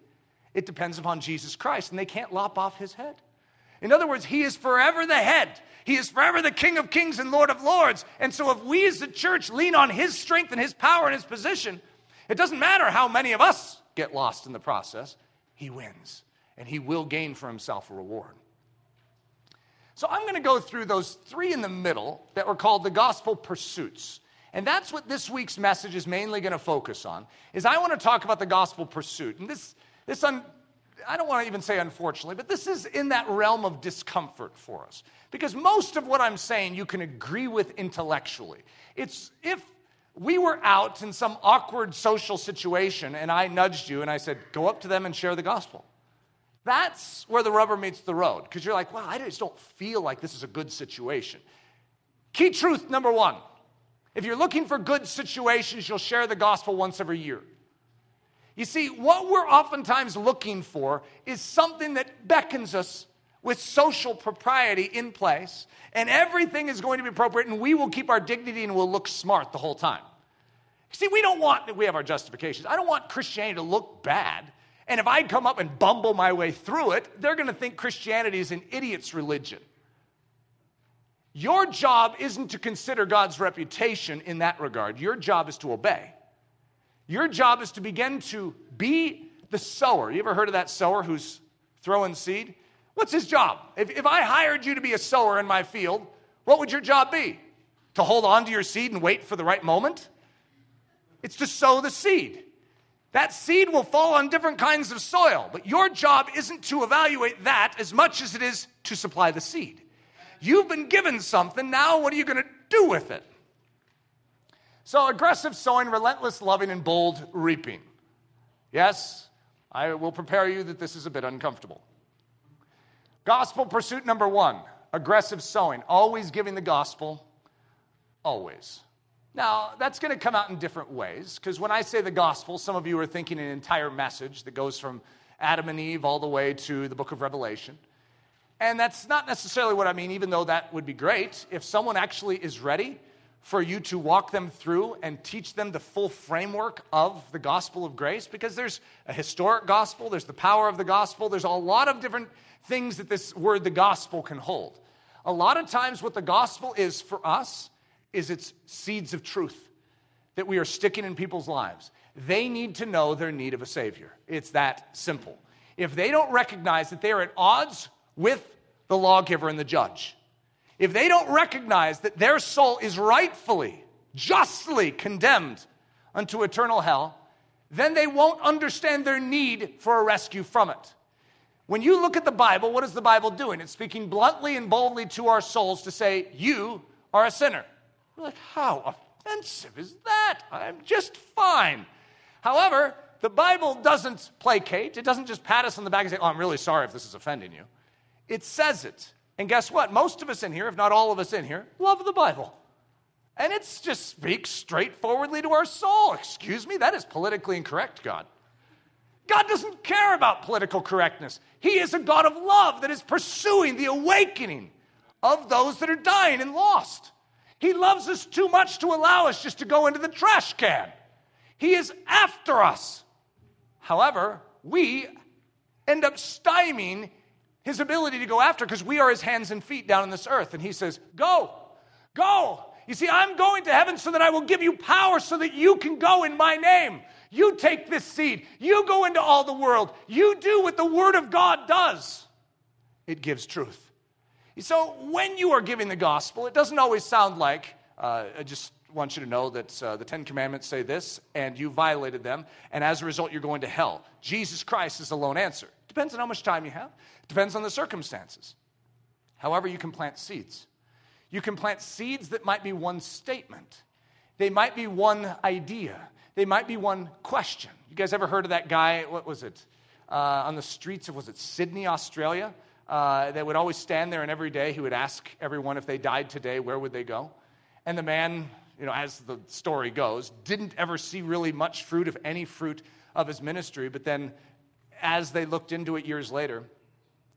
it depends upon Jesus Christ, and they can't lop off his head. In other words, he is forever the head. He is forever the King of kings and Lord of lords. And so, if we as the church lean on his strength and his power and his position, it doesn't matter how many of us get lost in the process, he wins. And he will gain for himself a reward. So I'm going to go through those three in the middle that were called the gospel pursuits. And that's what this week's message is mainly going to focus on. Is I want to talk about the gospel pursuit. And this this un, I don't want to even say unfortunately, but this is in that realm of discomfort for us. Because most of what I'm saying you can agree with intellectually. It's if we were out in some awkward social situation and I nudged you and I said, go up to them and share the gospel. That's where the rubber meets the road because you're like, well, I just don't feel like this is a good situation. Key truth number one if you're looking for good situations, you'll share the gospel once every year. You see, what we're oftentimes looking for is something that beckons us with social propriety in place, and everything is going to be appropriate, and we will keep our dignity and we'll look smart the whole time. See, we don't want, we have our justifications. I don't want Christianity to look bad. And if I come up and bumble my way through it, they're going to think Christianity is an idiot's religion. Your job isn't to consider God's reputation in that regard. Your job is to obey. Your job is to begin to be the sower. You ever heard of that sower who's throwing seed? What's his job? If, if I hired you to be a sower in my field, what would your job be? To hold on to your seed and wait for the right moment? It's to sow the seed. That seed will fall on different kinds of soil, but your job isn't to evaluate that as much as it is to supply the seed. You've been given something, now what are you going to do with it? So, aggressive sowing, relentless loving, and bold reaping. Yes, I will prepare you that this is a bit uncomfortable. Gospel pursuit number one aggressive sowing, always giving the gospel, always. Now, that's going to come out in different ways, because when I say the gospel, some of you are thinking an entire message that goes from Adam and Eve all the way to the book of Revelation. And that's not necessarily what I mean, even though that would be great. If someone actually is ready for you to walk them through and teach them the full framework of the gospel of grace, because there's a historic gospel, there's the power of the gospel, there's a lot of different things that this word, the gospel, can hold. A lot of times, what the gospel is for us is it's seeds of truth that we are sticking in people's lives. They need to know their need of a Savior. It's that simple. If they don't recognize that they are at odds with the lawgiver and the judge, if they don't recognize that their soul is rightfully, justly condemned unto eternal hell, then they won't understand their need for a rescue from it. When you look at the Bible, what is the Bible doing? It's speaking bluntly and boldly to our souls to say, You are a sinner. We're like, how offensive is that? I'm just fine. However, the Bible doesn't placate. It doesn't just pat us on the back and say, Oh, I'm really sorry if this is offending you. It says it. And guess what? Most of us in here, if not all of us in here, love the Bible. And it just speaks straightforwardly to our soul. Excuse me, that is politically incorrect, God. God doesn't care about political correctness. He is a God of love that is pursuing the awakening of those that are dying and lost. He loves us too much to allow us just to go into the trash can. He is after us. However, we end up stymieing his ability to go after because we are his hands and feet down on this earth. And he says, Go, go. You see, I'm going to heaven so that I will give you power so that you can go in my name. You take this seed, you go into all the world, you do what the Word of God does. It gives truth. So when you are giving the gospel, it doesn't always sound like, uh, I just want you to know that uh, the Ten Commandments say this, and you violated them, and as a result, you're going to hell. Jesus Christ is the lone answer. Depends on how much time you have, depends on the circumstances. However, you can plant seeds. You can plant seeds that might be one statement, they might be one idea, they might be one question. You guys ever heard of that guy? What was it? uh, on the streets of, was it Sydney, Australia? Uh, that would always stand there, and every day he would ask everyone if they died today, where would they go? And the man, you know, as the story goes, didn't ever see really much fruit, of any fruit, of his ministry. But then, as they looked into it years later,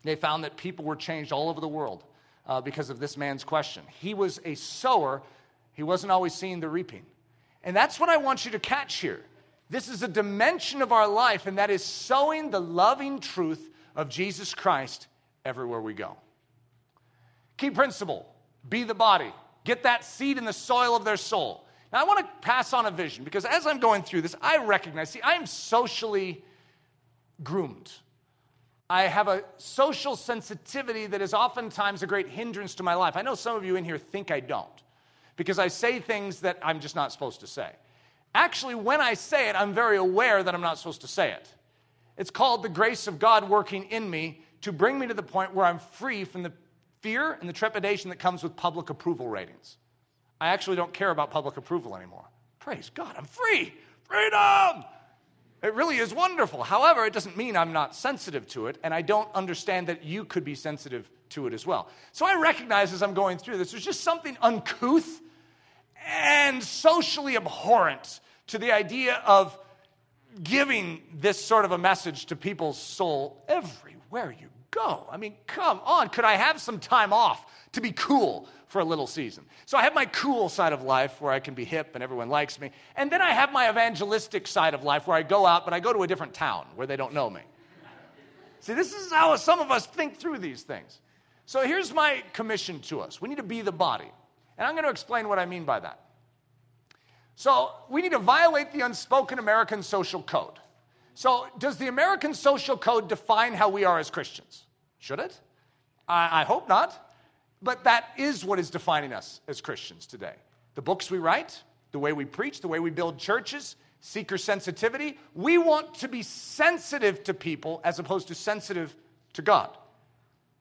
they found that people were changed all over the world uh, because of this man's question. He was a sower, he wasn't always seeing the reaping. And that's what I want you to catch here. This is a dimension of our life, and that is sowing the loving truth of Jesus Christ everywhere we go. Key principle be the body, get that seed in the soil of their soul. Now, I want to pass on a vision because as I'm going through this, I recognize, see, I am socially groomed. I have a social sensitivity that is oftentimes a great hindrance to my life. I know some of you in here think I don't because I say things that I'm just not supposed to say. Actually, when I say it, I'm very aware that I'm not supposed to say it. It's called the grace of God working in me to bring me to the point where I'm free from the fear and the trepidation that comes with public approval ratings. I actually don't care about public approval anymore. Praise God, I'm free. Freedom! It really is wonderful. However, it doesn't mean I'm not sensitive to it, and I don't understand that you could be sensitive to it as well. So I recognize as I'm going through this, there's just something uncouth and socially abhorrent to the idea of giving this sort of a message to people's soul everywhere you go. I mean, come on. Could I have some time off to be cool for a little season? So I have my cool side of life where I can be hip and everyone likes me. And then I have my evangelistic side of life where I go out, but I go to a different town where they don't know me. See, this is how some of us think through these things. So here's my commission to us we need to be the body. And I'm going to explain what I mean by that. So we need to violate the unspoken American social code. So, does the American social code define how we are as Christians? Should it? I, I, hope not. But that is what is defining us as Christians today. The books we write, the way we preach, the way we build churches, seeker sensitivity. We want to be sensitive to people as opposed to sensitive to God.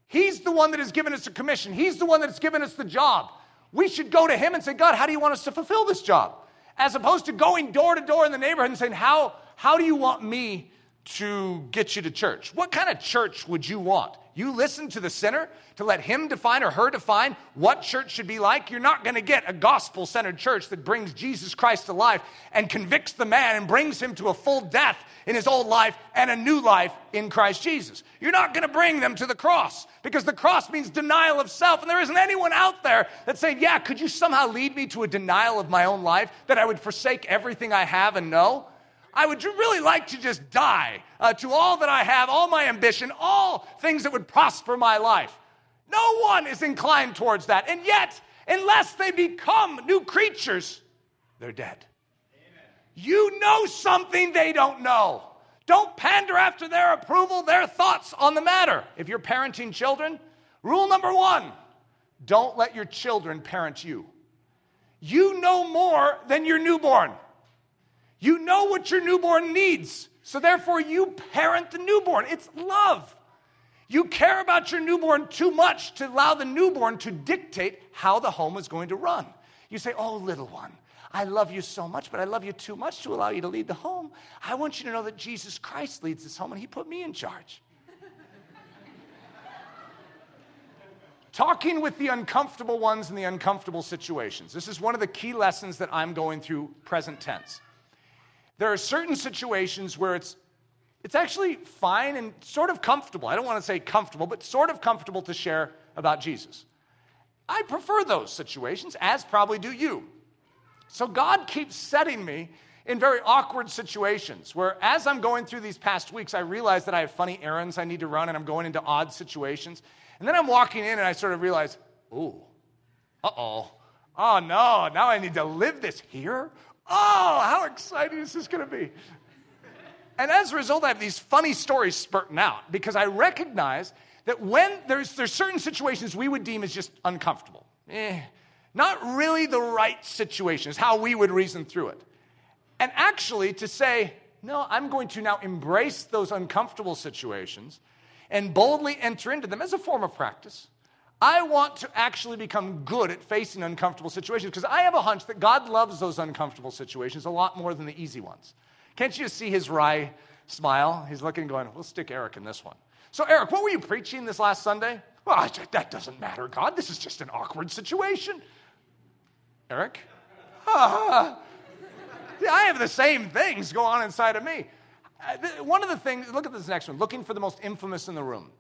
He's the one that has given us a commission, He's the one that has given us the job. We should go to Him and say, God, how do you want us to fulfill this job? As opposed to going door to door in the neighborhood and saying, How, how do you want me to get you to church? What kind of church would you want? You listen to the sinner to let him define or her define what church should be like. You're not going to get a gospel centered church that brings Jesus Christ to life and convicts the man and brings him to a full death in his old life and a new life in Christ Jesus. You're not going to bring them to the cross because the cross means denial of self. And there isn't anyone out there that's saying, Yeah, could you somehow lead me to a denial of my own life that I would forsake everything I have and know? I would really like to just die uh, to all that I have, all my ambition, all things that would prosper my life. No one is inclined towards that. And yet, unless they become new creatures, they're dead. Amen. You know something they don't know. Don't pander after their approval, their thoughts on the matter. If you're parenting children, rule number one don't let your children parent you. You know more than your newborn. You know what your newborn needs. So therefore, you parent the newborn. It's love. You care about your newborn too much to allow the newborn to dictate how the home is going to run. You say, Oh, little one, I love you so much, but I love you too much to allow you to lead the home. I want you to know that Jesus Christ leads this home and he put me in charge. *laughs* Talking with the uncomfortable ones in the uncomfortable situations. This is one of the key lessons that I'm going through present tense. There are certain situations where it's it's actually fine and sort of comfortable. I don't want to say comfortable, but sort of comfortable to share about Jesus. I prefer those situations, as probably do you. So God keeps setting me in very awkward situations where, as I'm going through these past weeks, I realize that I have funny errands I need to run and I'm going into odd situations. And then I'm walking in and I sort of realize, ooh, uh oh. Oh no, now I need to live this here? Oh, how exciting is this going to be? And as a result, I have these funny stories spurting out because I recognize that when there's, there's certain situations we would deem as just uncomfortable, eh, not really the right situation, is how we would reason through it. And actually, to say, no, I'm going to now embrace those uncomfortable situations and boldly enter into them as a form of practice. I want to actually become good at facing uncomfortable situations because I have a hunch that God loves those uncomfortable situations a lot more than the easy ones. Can't you see his wry smile. He's looking, going, We'll stick Eric in this one. So, Eric, what were you preaching this last Sunday? Well, that doesn't matter, God. This is just an awkward situation. Eric? *laughs* Ah. I have the same things go on inside of me. Uh, one of the things, look at this next one, looking for the most infamous in the room.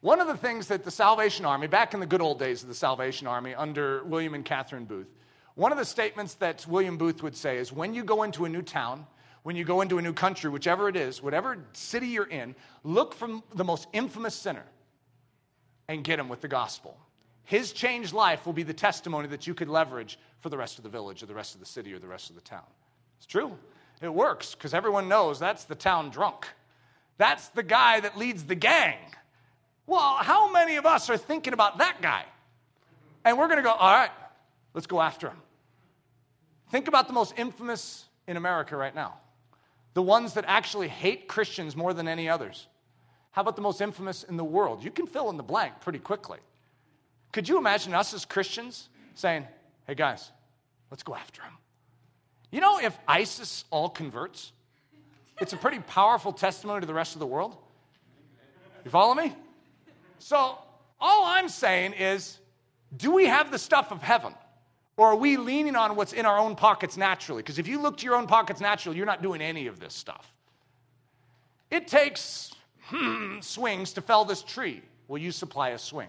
One of the things that the Salvation Army, back in the good old days of the Salvation Army under William and Catherine Booth, one of the statements that William Booth would say is when you go into a new town, when you go into a new country, whichever it is, whatever city you're in, look for the most infamous sinner and get him with the gospel. His changed life will be the testimony that you could leverage for the rest of the village or the rest of the city or the rest of the town. It's true. It works because everyone knows that's the town drunk. That's the guy that leads the gang. Well, how many of us are thinking about that guy? And we're going to go, all right, let's go after him. Think about the most infamous in America right now the ones that actually hate Christians more than any others. How about the most infamous in the world? You can fill in the blank pretty quickly. Could you imagine us as Christians saying, hey guys, let's go after him? You know, if ISIS all converts, it's a pretty powerful testimony to the rest of the world. You follow me? So, all I'm saying is do we have the stuff of heaven? Or are we leaning on what's in our own pockets naturally? Because if you look to your own pockets naturally, you're not doing any of this stuff. It takes hmm, swings to fell this tree. Will you supply a swing?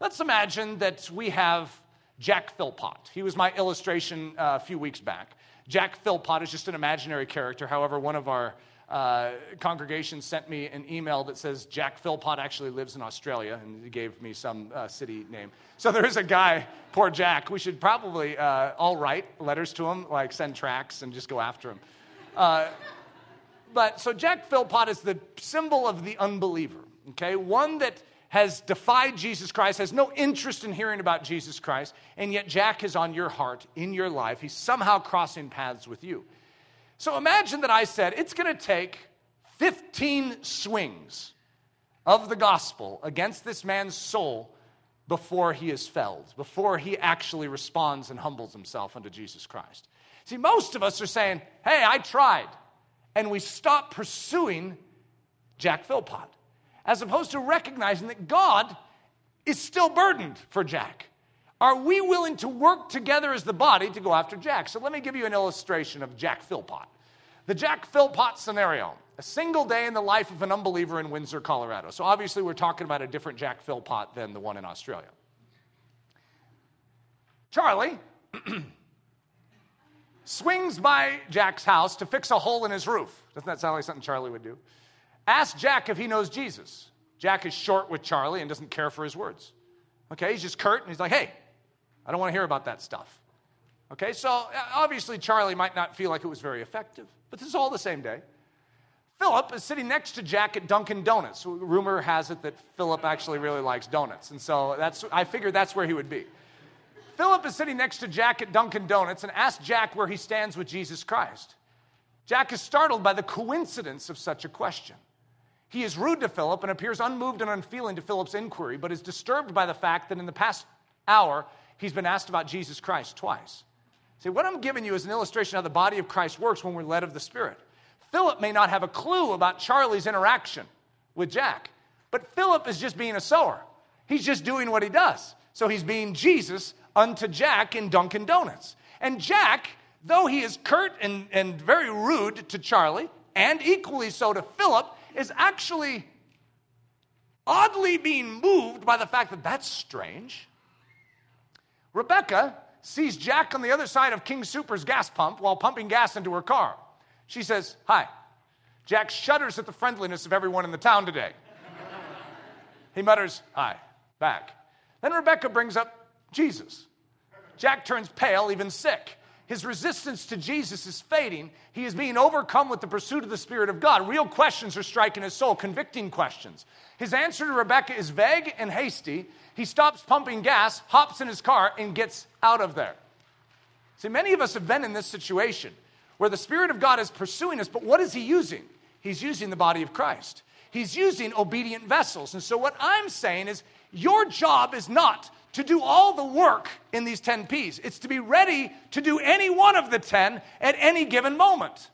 Let's imagine that we have Jack Philpott. He was my illustration uh, a few weeks back. Jack Philpott is just an imaginary character. However, one of our uh, congregation sent me an email that says Jack Philpott actually lives in Australia, and he gave me some uh, city name. So *laughs* there is a guy, poor Jack. We should probably uh, all write letters to him, like send tracts and just go after him. Uh, but so Jack Philpott is the symbol of the unbeliever, okay? One that has defied Jesus Christ, has no interest in hearing about Jesus Christ, and yet Jack is on your heart, in your life. He's somehow crossing paths with you. So imagine that I said it's going to take 15 swings of the gospel against this man's soul before he is felled, before he actually responds and humbles himself unto Jesus Christ. See, most of us are saying, hey, I tried. And we stop pursuing Jack Philpott, as opposed to recognizing that God is still burdened for Jack. Are we willing to work together as the body to go after Jack? So let me give you an illustration of Jack Philpott. The Jack Philpott scenario a single day in the life of an unbeliever in Windsor, Colorado. So obviously, we're talking about a different Jack Philpott than the one in Australia. Charlie *clears throat* swings by Jack's house to fix a hole in his roof. Doesn't that sound like something Charlie would do? Ask Jack if he knows Jesus. Jack is short with Charlie and doesn't care for his words. Okay, he's just curt and he's like, hey, I don't want to hear about that stuff. Okay, so uh, obviously Charlie might not feel like it was very effective, but this is all the same day. Philip is sitting next to Jack at Dunkin' Donuts. Rumor has it that Philip actually really likes donuts, and so that's I figured that's where he would be. Philip is sitting next to Jack at Dunkin' Donuts and asks Jack where he stands with Jesus Christ. Jack is startled by the coincidence of such a question. He is rude to Philip and appears unmoved and unfeeling to Philip's inquiry, but is disturbed by the fact that in the past hour he's been asked about Jesus Christ twice. See, what I'm giving you is an illustration of how the body of Christ works when we're led of the Spirit. Philip may not have a clue about Charlie's interaction with Jack, but Philip is just being a sower. He's just doing what he does. So he's being Jesus unto Jack in Dunkin' Donuts. And Jack, though he is curt and, and very rude to Charlie, and equally so to Philip, is actually oddly being moved by the fact that that's strange. Rebecca sees Jack on the other side of King Soopers gas pump while pumping gas into her car. She says, Hi. Jack shudders at the friendliness of everyone in the town today. he mutters, Hi, back. Then Rebecca brings up Jesus. Jack turns pale, even sick. His resistance to Jesus is fading. He is being overcome with the pursuit of the Spirit of God. Real questions are striking his soul, convicting questions. His answer to Rebecca is vague and hasty, he stops pumping gas, hops in his car, and gets out of there. See, many of us have been in this situation where the Spirit of God is pursuing us, but what is he using? He's using the body of Christ. He's using obedient vessels. And so, what I'm saying is, your job is not to do all the work in these 10 P's, it's to be ready to do any one of the 10 at any given moment.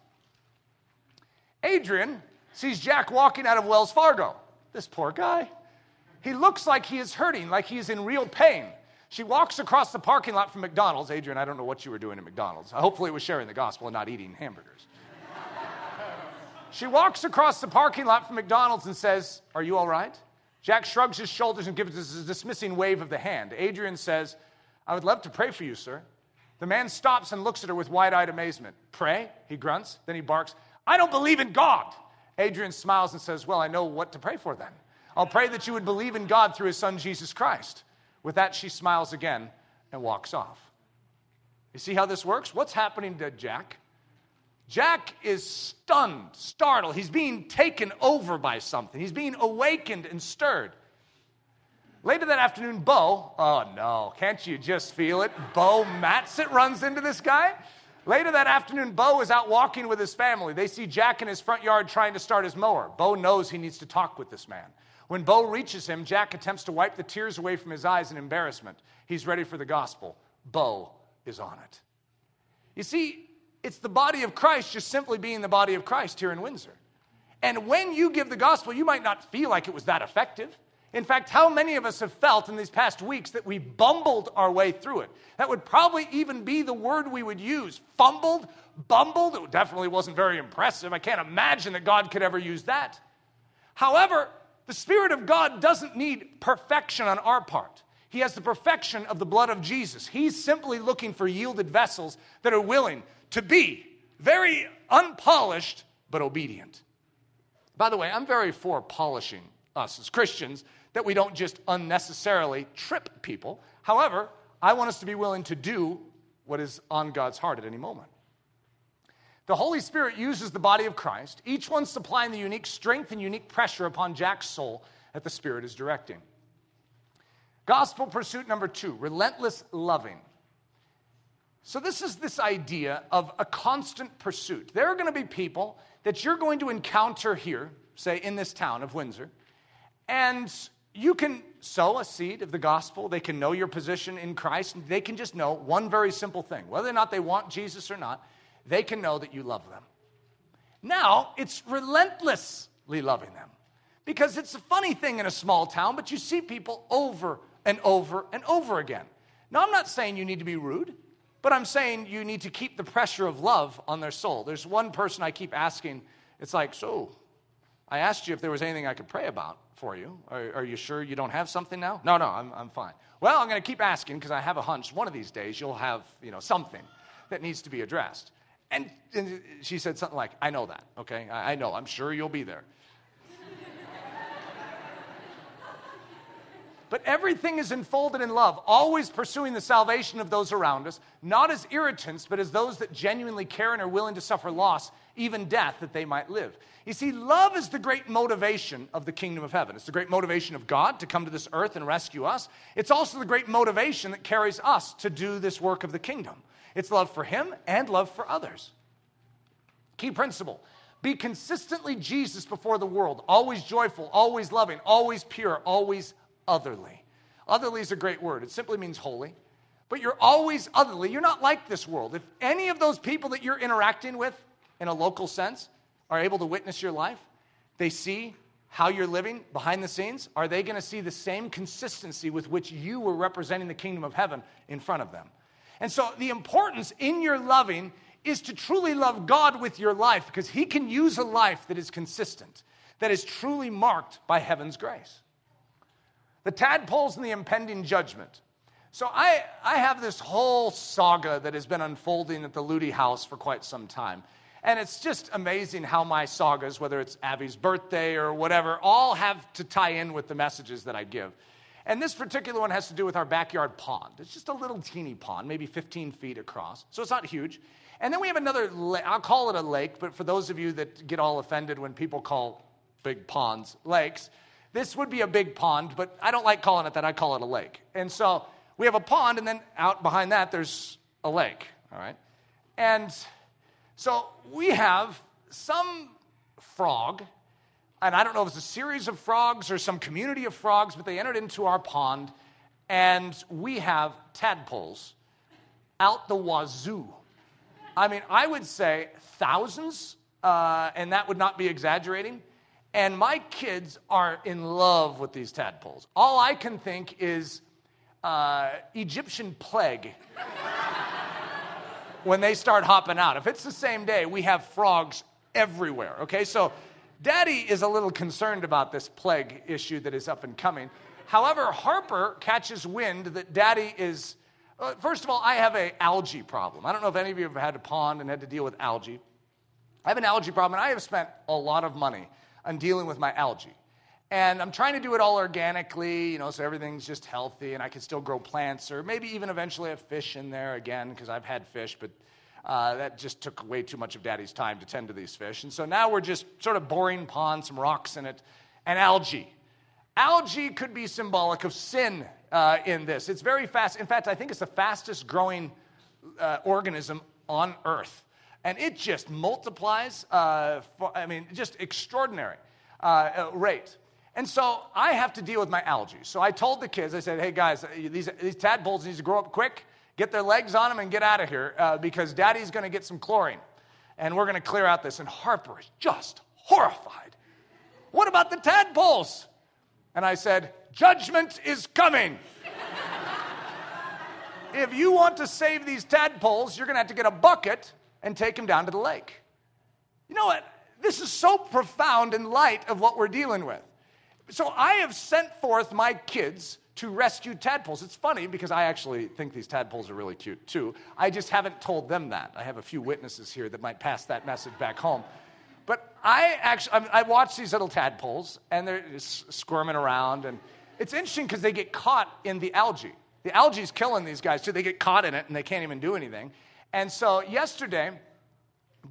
Adrian sees Jack walking out of Wells Fargo. This poor guy. He looks like he is hurting, like he is in real pain. She walks across the parking lot from McDonald's. Adrian, I don't know what you were doing at McDonald's. Hopefully, it was sharing the gospel and not eating hamburgers. she walks across the parking lot from McDonald's and says, Are you all right? Jack shrugs his shoulders and gives us a dismissing wave of the hand. Adrian says, I would love to pray for you, sir. The man stops and looks at her with wide eyed amazement. Pray? He grunts. Then he barks, I don't believe in God. Adrian smiles and says, Well, I know what to pray for then. I'll pray that you would believe in God through his son, Jesus Christ. With that, she smiles again and walks off. You see how this works? What's happening to Jack? Jack is stunned, startled. He's being taken over by something. He's being awakened and stirred. Later that afternoon, Bo, oh no, can't you just feel it? Bo Matsit runs into this guy. Later that afternoon, Bo is out walking with his family. They see Jack in his front yard trying to start his mower. Bo knows he needs to talk with this man. When Bo reaches him, Jack attempts to wipe the tears away from his eyes in embarrassment. He's ready for the gospel. Bo is on it. You see, it's the body of Christ just simply being the body of Christ here in Windsor. And when you give the gospel, you might not feel like it was that effective. In fact, how many of us have felt in these past weeks that we bumbled our way through it? That would probably even be the word we would use. Fumbled, bumbled. It definitely wasn't very impressive. I can't imagine that God could ever use that. However, the Spirit of God doesn't need perfection on our part. He has the perfection of the blood of Jesus. He's simply looking for yielded vessels that are willing to be very unpolished but obedient. By the way, I'm very for polishing us as Christians that we don't just unnecessarily trip people. However, I want us to be willing to do what is on God's heart at any moment. The Holy Spirit uses the body of Christ, each one supplying the unique strength and unique pressure upon Jack's soul that the Spirit is directing. Gospel pursuit number two relentless loving. So, this is this idea of a constant pursuit. There are going to be people that you're going to encounter here, say in this town of Windsor, and you can sow a seed of the gospel. They can know your position in Christ. They can just know one very simple thing whether or not they want Jesus or not, they can know that you love them. Now, it's relentlessly loving them because it's a funny thing in a small town, but you see people over and over and over again. Now, I'm not saying you need to be rude, but I'm saying you need to keep the pressure of love on their soul. There's one person I keep asking, it's like, so I asked you if there was anything I could pray about for you. Are, are you sure you don't have something now? No, no, I'm, I'm fine. Well, I'm going to keep asking because I have a hunch one of these days you'll have, you know, something that needs to be addressed. And, and she said something like, I know that, okay? I, I know, I'm sure you'll be there. *laughs* But everything is enfolded in love, always pursuing the salvation of those around us, not as irritants, but as those that genuinely care and are willing to suffer loss, even death, that they might live. You see, love is the great motivation of the kingdom of heaven. It's the great motivation of God to come to this earth and rescue us. It's also the great motivation that carries us to do this work of the kingdom. It's love for Him and love for others. Key principle be consistently Jesus before the world, always joyful, always loving, always pure, always otherly. Otherly is a great word, it simply means holy. But you're always otherly. You're not like this world. If any of those people that you're interacting with in a local sense are able to witness your life, they see how you're living behind the scenes, are they going to see the same consistency with which you were representing the kingdom of heaven in front of them? And so the importance in your loving is to truly love God with your life because He can use a life that is consistent, that is truly marked by heaven's grace. The tadpoles and the impending judgment. So I, I have this whole saga that has been unfolding at the Ludy house for quite some time. And it's just amazing how my sagas, whether it's Abby's birthday or whatever, all have to tie in with the messages that I give. And this particular one has to do with our backyard pond. It's just a little teeny pond, maybe 15 feet across. So it's not huge. And then we have another, I'll call it a lake, but for those of you that get all offended when people call big ponds lakes, this would be a big pond, but I don't like calling it that. I call it a lake. And so we have a pond, and then out behind that, there's a lake, all right? And so we have some frog and I don't know if it's a series of frogs or some community of frogs, but they entered into our pond, and we have tadpoles out the wazoo. I mean, I would say thousands uh, and that would not be exaggerating. And my kids are in love with these tadpoles. All I can think is uh, Egyptian plague *laughs* when they start hopping out. If it's the same day, we have frogs everywhere, okay? So daddy is a little concerned about this plague issue that is up and coming. However, Harper catches wind that daddy is. Uh, first of all, I have an algae problem. I don't know if any of you have had a pond and had to deal with algae. I have an algae problem, and I have spent a lot of money on dealing with my algae. And I'm trying to do it all organically, you know, so everything's just healthy and I can still grow plants or maybe even eventually have fish in there again because I've had fish, but uh, that just took way too much of daddy's time to tend to these fish. And so now we're just sort of boring pond, some rocks in it, and algae. Algae could be symbolic of sin uh, in this. It's very fast. In fact, I think it's the fastest growing uh, organism on earth. And it just multiplies, uh, for, I mean, just extraordinary uh, uh, rate. And so I have to deal with my algae. So I told the kids, I said, hey guys, these, these tadpoles need to grow up quick, get their legs on them, and get out of here uh, because daddy's going to get some chlorine. And we're going to clear out this. And Harper is just horrified. What about the tadpoles? And I said, judgment is coming. *laughs* if you want to save these tadpoles, you're going to have to get a bucket and take them down to the lake. You know what? This is so profound in light of what we're dealing with. So I have sent forth my kids to rescue tadpoles. It's funny because I actually think these tadpoles are really cute too. I just haven't told them that. I have a few witnesses here that might pass that message back home. But I actually, I watch these little tadpoles and they're squirming around. And it's interesting because they get caught in the algae. The algae is killing these guys too. They get caught in it and they can't even do anything. And so yesterday,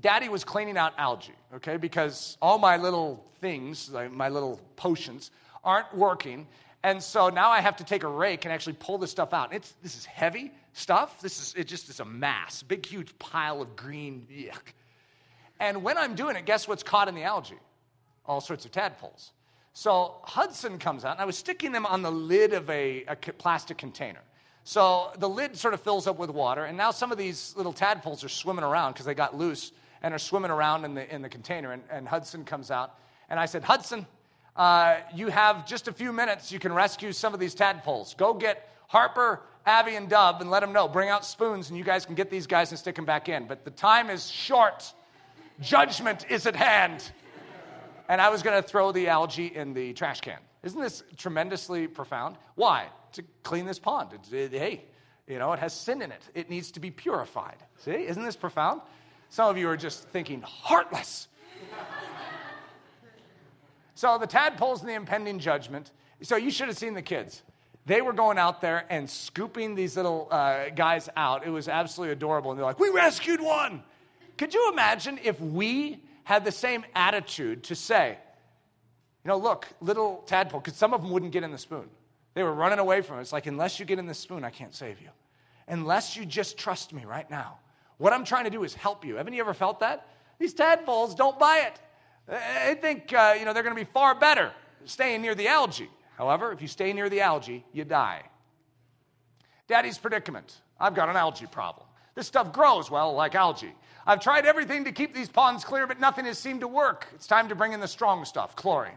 Daddy was cleaning out algae, okay, because all my little things, like my little potions, aren't working. And so now I have to take a rake and actually pull this stuff out. It's, this is heavy stuff. This is it just is a mass, big, huge pile of green. Yuck. And when I'm doing it, guess what's caught in the algae? All sorts of tadpoles. So Hudson comes out, and I was sticking them on the lid of a, a plastic container. So the lid sort of fills up with water, and now some of these little tadpoles are swimming around because they got loose and are swimming around in the, in the container. And, and Hudson comes out. And I said, Hudson, uh, you have just a few minutes. You can rescue some of these tadpoles. Go get Harper, Abby, and Dub and let them know. Bring out spoons, and you guys can get these guys and stick them back in. But the time is short, judgment is at hand. And I was going to throw the algae in the trash can. Isn't this tremendously profound? Why? To clean this pond. It, it, hey, you know, it has sin in it. It needs to be purified. See? Isn't this profound? Some of you are just thinking, heartless. So the tadpoles and the impending judgment. So you should have seen the kids. They were going out there and scooping these little uh, guys out. It was absolutely adorable. And they're like, we rescued one. Could you imagine if we had the same attitude to say, you know, look, little tadpole, because some of them wouldn't get in the spoon. They were running away from it. It's like, unless you get in the spoon, I can't save you. Unless you just trust me right now. What I'm trying to do is help you. Haven't you ever felt that? These tadpoles don't buy it. They think uh, you know they're going to be far better staying near the algae. However, if you stay near the algae, you die. Daddy's predicament. I've got an algae problem. This stuff grows, well, like algae. I've tried everything to keep these ponds clear, but nothing has seemed to work. It's time to bring in the strong stuff, chlorine.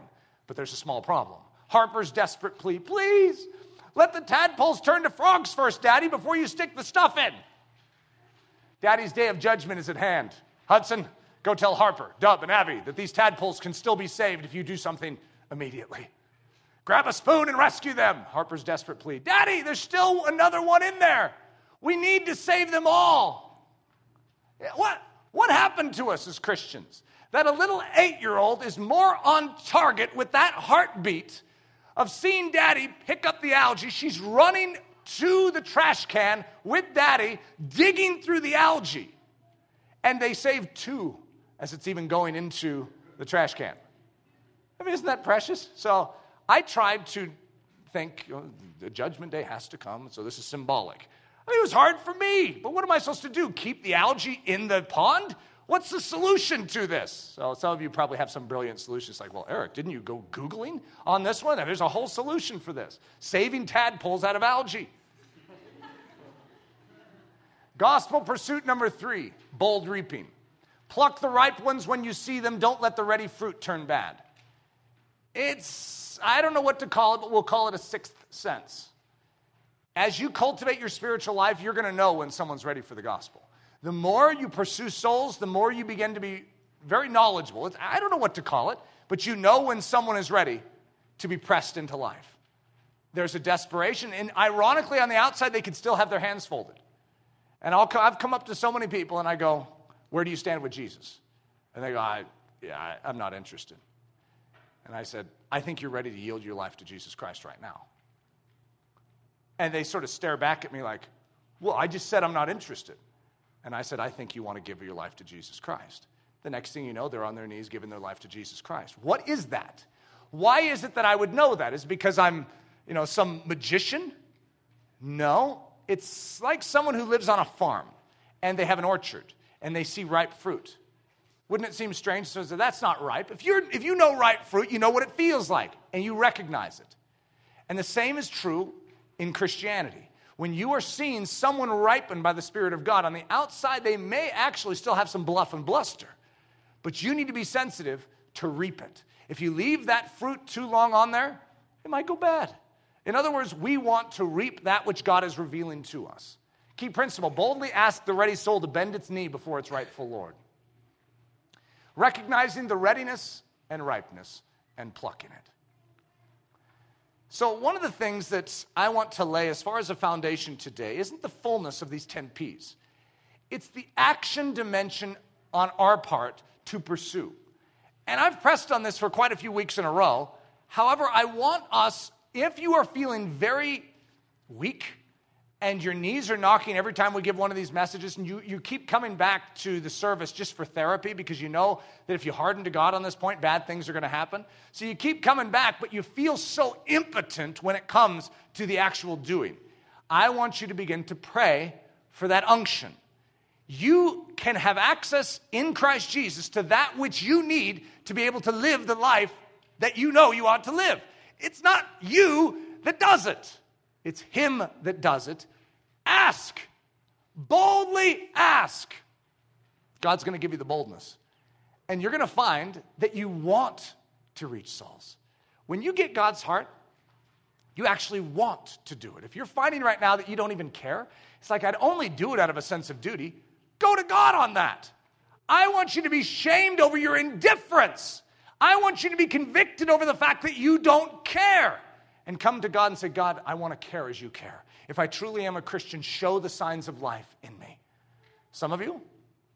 But there's a small problem. Harper's desperate plea please, let the tadpoles turn to frogs first, Daddy, before you stick the stuff in. Daddy's day of judgment is at hand. Hudson, go tell Harper, Dub, and Abby that these tadpoles can still be saved if you do something immediately. Grab a spoon and rescue them. Harper's desperate plea. Daddy, there's still another one in there. We need to save them all. What, what happened to us as Christians? That a little eight year old is more on target with that heartbeat of seeing daddy pick up the algae. She's running to the trash can with daddy, digging through the algae. And they save two as it's even going into the trash can. I mean, isn't that precious? So I tried to think the judgment day has to come, so this is symbolic. I mean, it was hard for me, but what am I supposed to do? Keep the algae in the pond? What's the solution to this? So some of you probably have some brilliant solutions like, well, Eric, didn't you go Googling on this one? There's a whole solution for this saving tadpoles out of algae. Gospel pursuit number three bold reaping. Pluck the ripe ones when you see them. Don't let the ready fruit turn bad. It's, I don't know what to call it, but we'll call it a sixth sense. As you cultivate your spiritual life, you're going to know when someone's ready for the gospel. The more you pursue souls, the more you begin to be very knowledgeable. It's, I don't know what to call it, but you know when someone is ready to be pressed into life. There's a desperation, and ironically, on the outside, they can still have their hands folded. And I'll, I've come up to so many people and I go, Where do you stand with Jesus? And they go, I, Yeah, I, I'm not interested. And I said, I think you're ready to yield your life to Jesus Christ right now. And they sort of stare back at me like, Well, I just said I'm not interested. And I said, I think you want to give your life to Jesus Christ. The next thing you know, they're on their knees giving their life to Jesus Christ. What is that? Why is it that I would know that? Is because I'm, you know, some magician? No. It's like someone who lives on a farm and they have an orchard and they see ripe fruit. Wouldn't it seem strange to say that's not ripe? If, you're, if you know ripe fruit, you know what it feels like and you recognize it. And the same is true in Christianity. When you are seeing someone ripened by the Spirit of God, on the outside, they may actually still have some bluff and bluster, but you need to be sensitive to reap it. If you leave that fruit too long on there, it might go bad. In other words, we want to reap that which God is revealing to us. Key principle boldly ask the ready soul to bend its knee before its rightful Lord. Recognizing the readiness and ripeness and plucking it. So, one of the things that I want to lay as far as a foundation today isn't the fullness of these 10 P's, it's the action dimension on our part to pursue. And I've pressed on this for quite a few weeks in a row. However, I want us, if you are feeling very weak and your knees are knocking every time we give one of these messages, and you, you keep coming back to the service just for therapy because you know that if you harden to God on this point, bad things are going to happen. So you keep coming back, but you feel so impotent when it comes to the actual doing. I want you to begin to pray for that unction you can have access in Christ Jesus to that which you need to be able to live the life that you know you ought to live. It's not you that does it, it's Him that does it. Ask, boldly ask. God's going to give you the boldness. And you're going to find that you want to reach souls. When you get God's heart, you actually want to do it. If you're finding right now that you don't even care, it's like I'd only do it out of a sense of duty. Go to God on that. I want you to be shamed over your indifference. I want you to be convicted over the fact that you don't care. And come to God and say, God, I want to care as you care. If I truly am a Christian, show the signs of life in me. Some of you,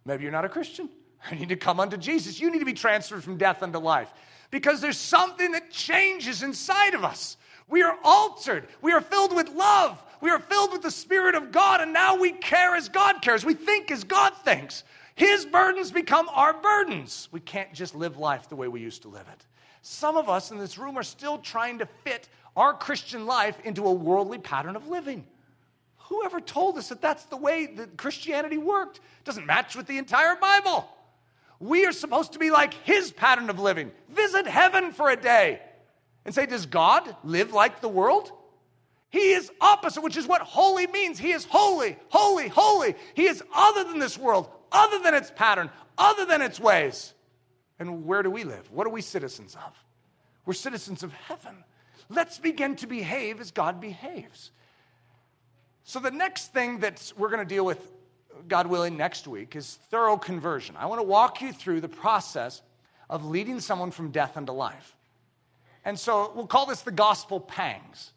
maybe you're not a Christian. *laughs* I need to come unto Jesus. You need to be transferred from death unto life because there's something that changes inside of us. We are altered. We are filled with love. We are filled with the Spirit of God, and now we care as God cares. We think as God thinks. His burdens become our burdens. We can't just live life the way we used to live it. Some of us in this room are still trying to fit our Christian life into a worldly pattern of living. Whoever told us that that's the way that Christianity worked doesn't match with the entire Bible. We are supposed to be like his pattern of living. Visit heaven for a day and say, Does God live like the world? He is opposite, which is what holy means. He is holy, holy, holy. He is other than this world, other than its pattern, other than its ways. And where do we live? What are we citizens of? We're citizens of heaven. Let's begin to behave as God behaves. So, the next thing that we're going to deal with, God willing, next week is thorough conversion. I want to walk you through the process of leading someone from death unto life. And so, we'll call this the gospel pangs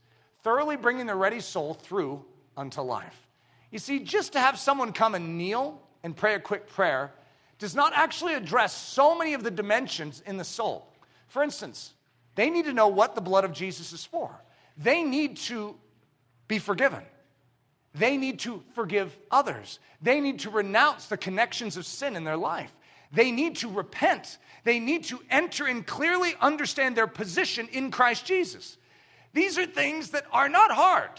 thoroughly bringing the ready soul through unto life. You see, just to have someone come and kneel and pray a quick prayer does not actually address so many of the dimensions in the soul. For instance, they need to know what the blood of Jesus is for, they need to be forgiven. They need to forgive others. They need to renounce the connections of sin in their life. They need to repent. They need to enter and clearly understand their position in Christ Jesus. These are things that are not hard.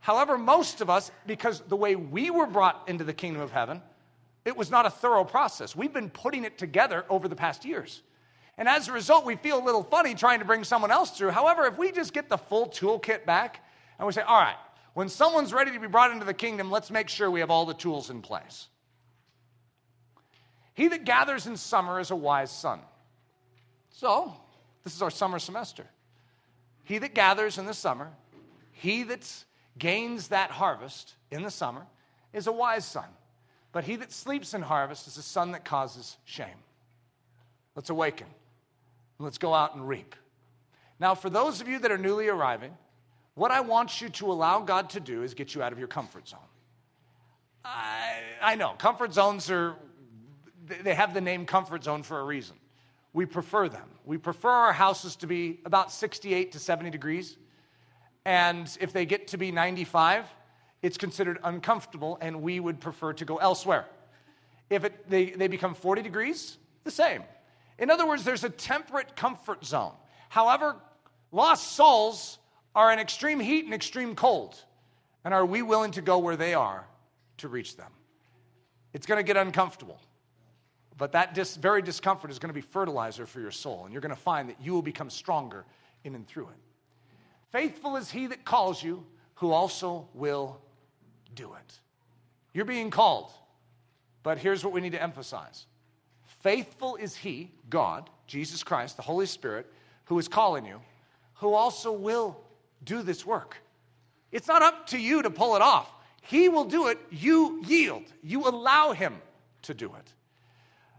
However, most of us, because the way we were brought into the kingdom of heaven, it was not a thorough process. We've been putting it together over the past years. And as a result, we feel a little funny trying to bring someone else through. However, if we just get the full toolkit back and we say, all right, when someone's ready to be brought into the kingdom, let's make sure we have all the tools in place. He that gathers in summer is a wise son. So, this is our summer semester. He that gathers in the summer, he that gains that harvest in the summer, is a wise son. But he that sleeps in harvest is a son that causes shame. Let's awaken. Let's go out and reap. Now, for those of you that are newly arriving, what I want you to allow God to do is get you out of your comfort zone. I, I know, comfort zones are, they have the name comfort zone for a reason. We prefer them. We prefer our houses to be about 68 to 70 degrees. And if they get to be 95, it's considered uncomfortable, and we would prefer to go elsewhere. If it, they, they become 40 degrees, the same. In other words, there's a temperate comfort zone. However, lost souls are in extreme heat and extreme cold. And are we willing to go where they are to reach them? It's going to get uncomfortable. But that dis- very discomfort is going to be fertilizer for your soul. And you're going to find that you will become stronger in and through it. Faithful is he that calls you, who also will do it. You're being called. But here's what we need to emphasize Faithful is He, God, Jesus Christ, the Holy Spirit, who is calling you, who also will do this work. It's not up to you to pull it off. He will do it. You yield. You allow Him to do it.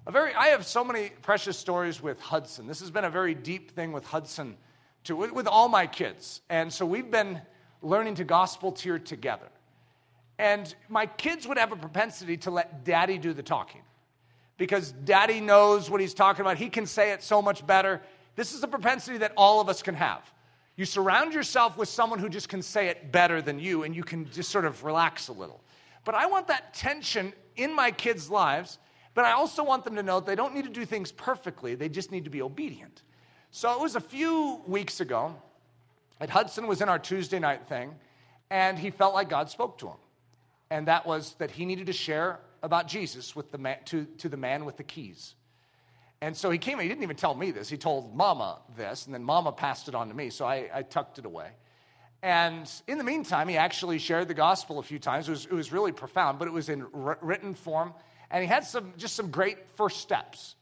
A very, I have so many precious stories with Hudson. This has been a very deep thing with Hudson, too, with, all my kids. And so we've been learning to gospel tier together. And my kids would have a propensity to let daddy do the talking because daddy knows what he's talking about. He can say it so much better. This is a propensity that all of us can have. You surround yourself with someone who just can say it better than you, and you can just sort of relax a little. But I want that tension in my kids' lives, but I also want them to know they don't need to do things perfectly, they just need to be obedient. So it was a few weeks ago, and Hudson was in our Tuesday night thing, and he felt like God spoke to him. And that was that he needed to share about Jesus with the man, to, to the man with the keys. And so he came, and he didn't even tell me this. He told Mama this, and then Mama passed it on to me, so I, I tucked it away. And in the meantime, he actually shared the gospel a few times. It was, it was really profound, but it was in written form. And he had some, just some great first steps.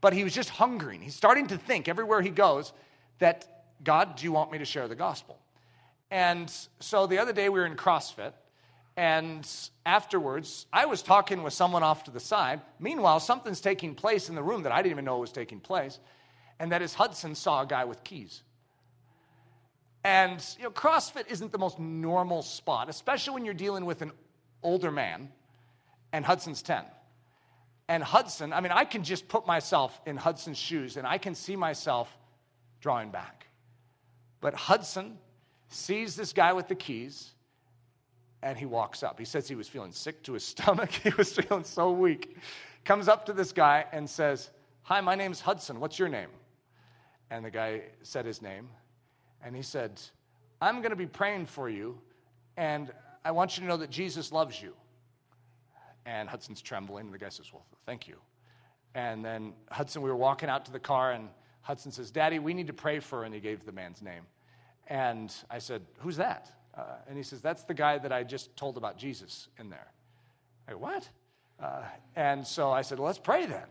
But he was just hungering. He's starting to think everywhere he goes that, God, do you want me to share the gospel? And so the other day we were in CrossFit, and afterwards, I was talking with someone off to the side. Meanwhile, something's taking place in the room that I didn't even know was taking place. And that is Hudson saw a guy with keys. And, you know, CrossFit isn't the most normal spot, especially when you're dealing with an older man, and Hudson's 10. And Hudson, I mean, I can just put myself in Hudson's shoes and I can see myself drawing back. But Hudson sees this guy with the keys and he walks up. He says he was feeling sick to his *laughs* stomach. He was feeling so weak. Comes up to this guy and says, Hi, my name's Hudson. What's your name? And the guy said his name. And he said, I'm going to be praying for you, and I want you to know that Jesus loves you. And Hudson's trembling, and the guy says, Well, thank you. And then Hudson, we were walking out to the car, and Hudson says, Daddy, we need to pray for, and he gave the man's name. And I said, Who's that? Uh, and he says, That's the guy that I just told about Jesus in there. I go, What? Uh, and so I said, well, Let's pray then.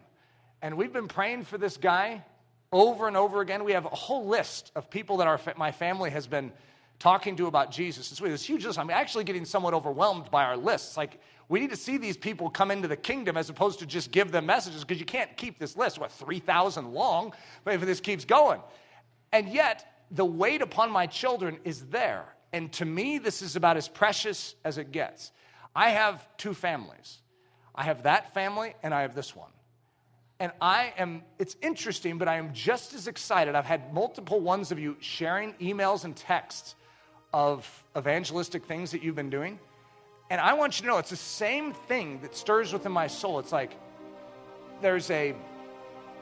And we've been praying for this guy over and over again. We have a whole list of people that our, my family has been talking to about Jesus. It's this huge list. I'm actually getting somewhat overwhelmed by our lists. Like, we need to see these people come into the kingdom as opposed to just give them messages because you can't keep this list, what, 3,000 long, but if this keeps going. And yet, the weight upon my children is there. And to me, this is about as precious as it gets. I have two families I have that family, and I have this one. And I am, it's interesting, but I am just as excited. I've had multiple ones of you sharing emails and texts of evangelistic things that you've been doing. And I want you to know it's the same thing that stirs within my soul. It's like there's a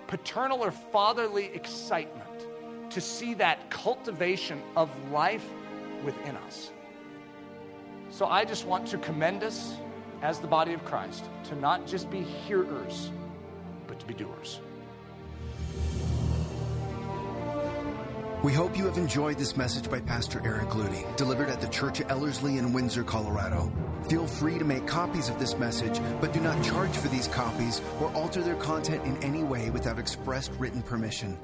paternal or fatherly excitement to see that cultivation of life within us. So I just want to commend us as the body of Christ to not just be hearers, but to be doers. We hope you have enjoyed this message by Pastor Eric Ludy, delivered at the Church of Ellerslie in Windsor, Colorado. Feel free to make copies of this message, but do not charge for these copies or alter their content in any way without expressed written permission.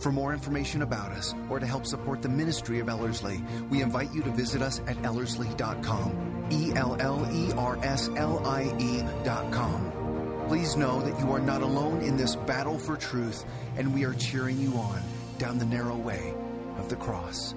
For more information about us or to help support the ministry of Ellerslie, we invite you to visit us at ellerslie.com. E L L E R S L I E.com. Please know that you are not alone in this battle for truth, and we are cheering you on down the narrow way of the cross.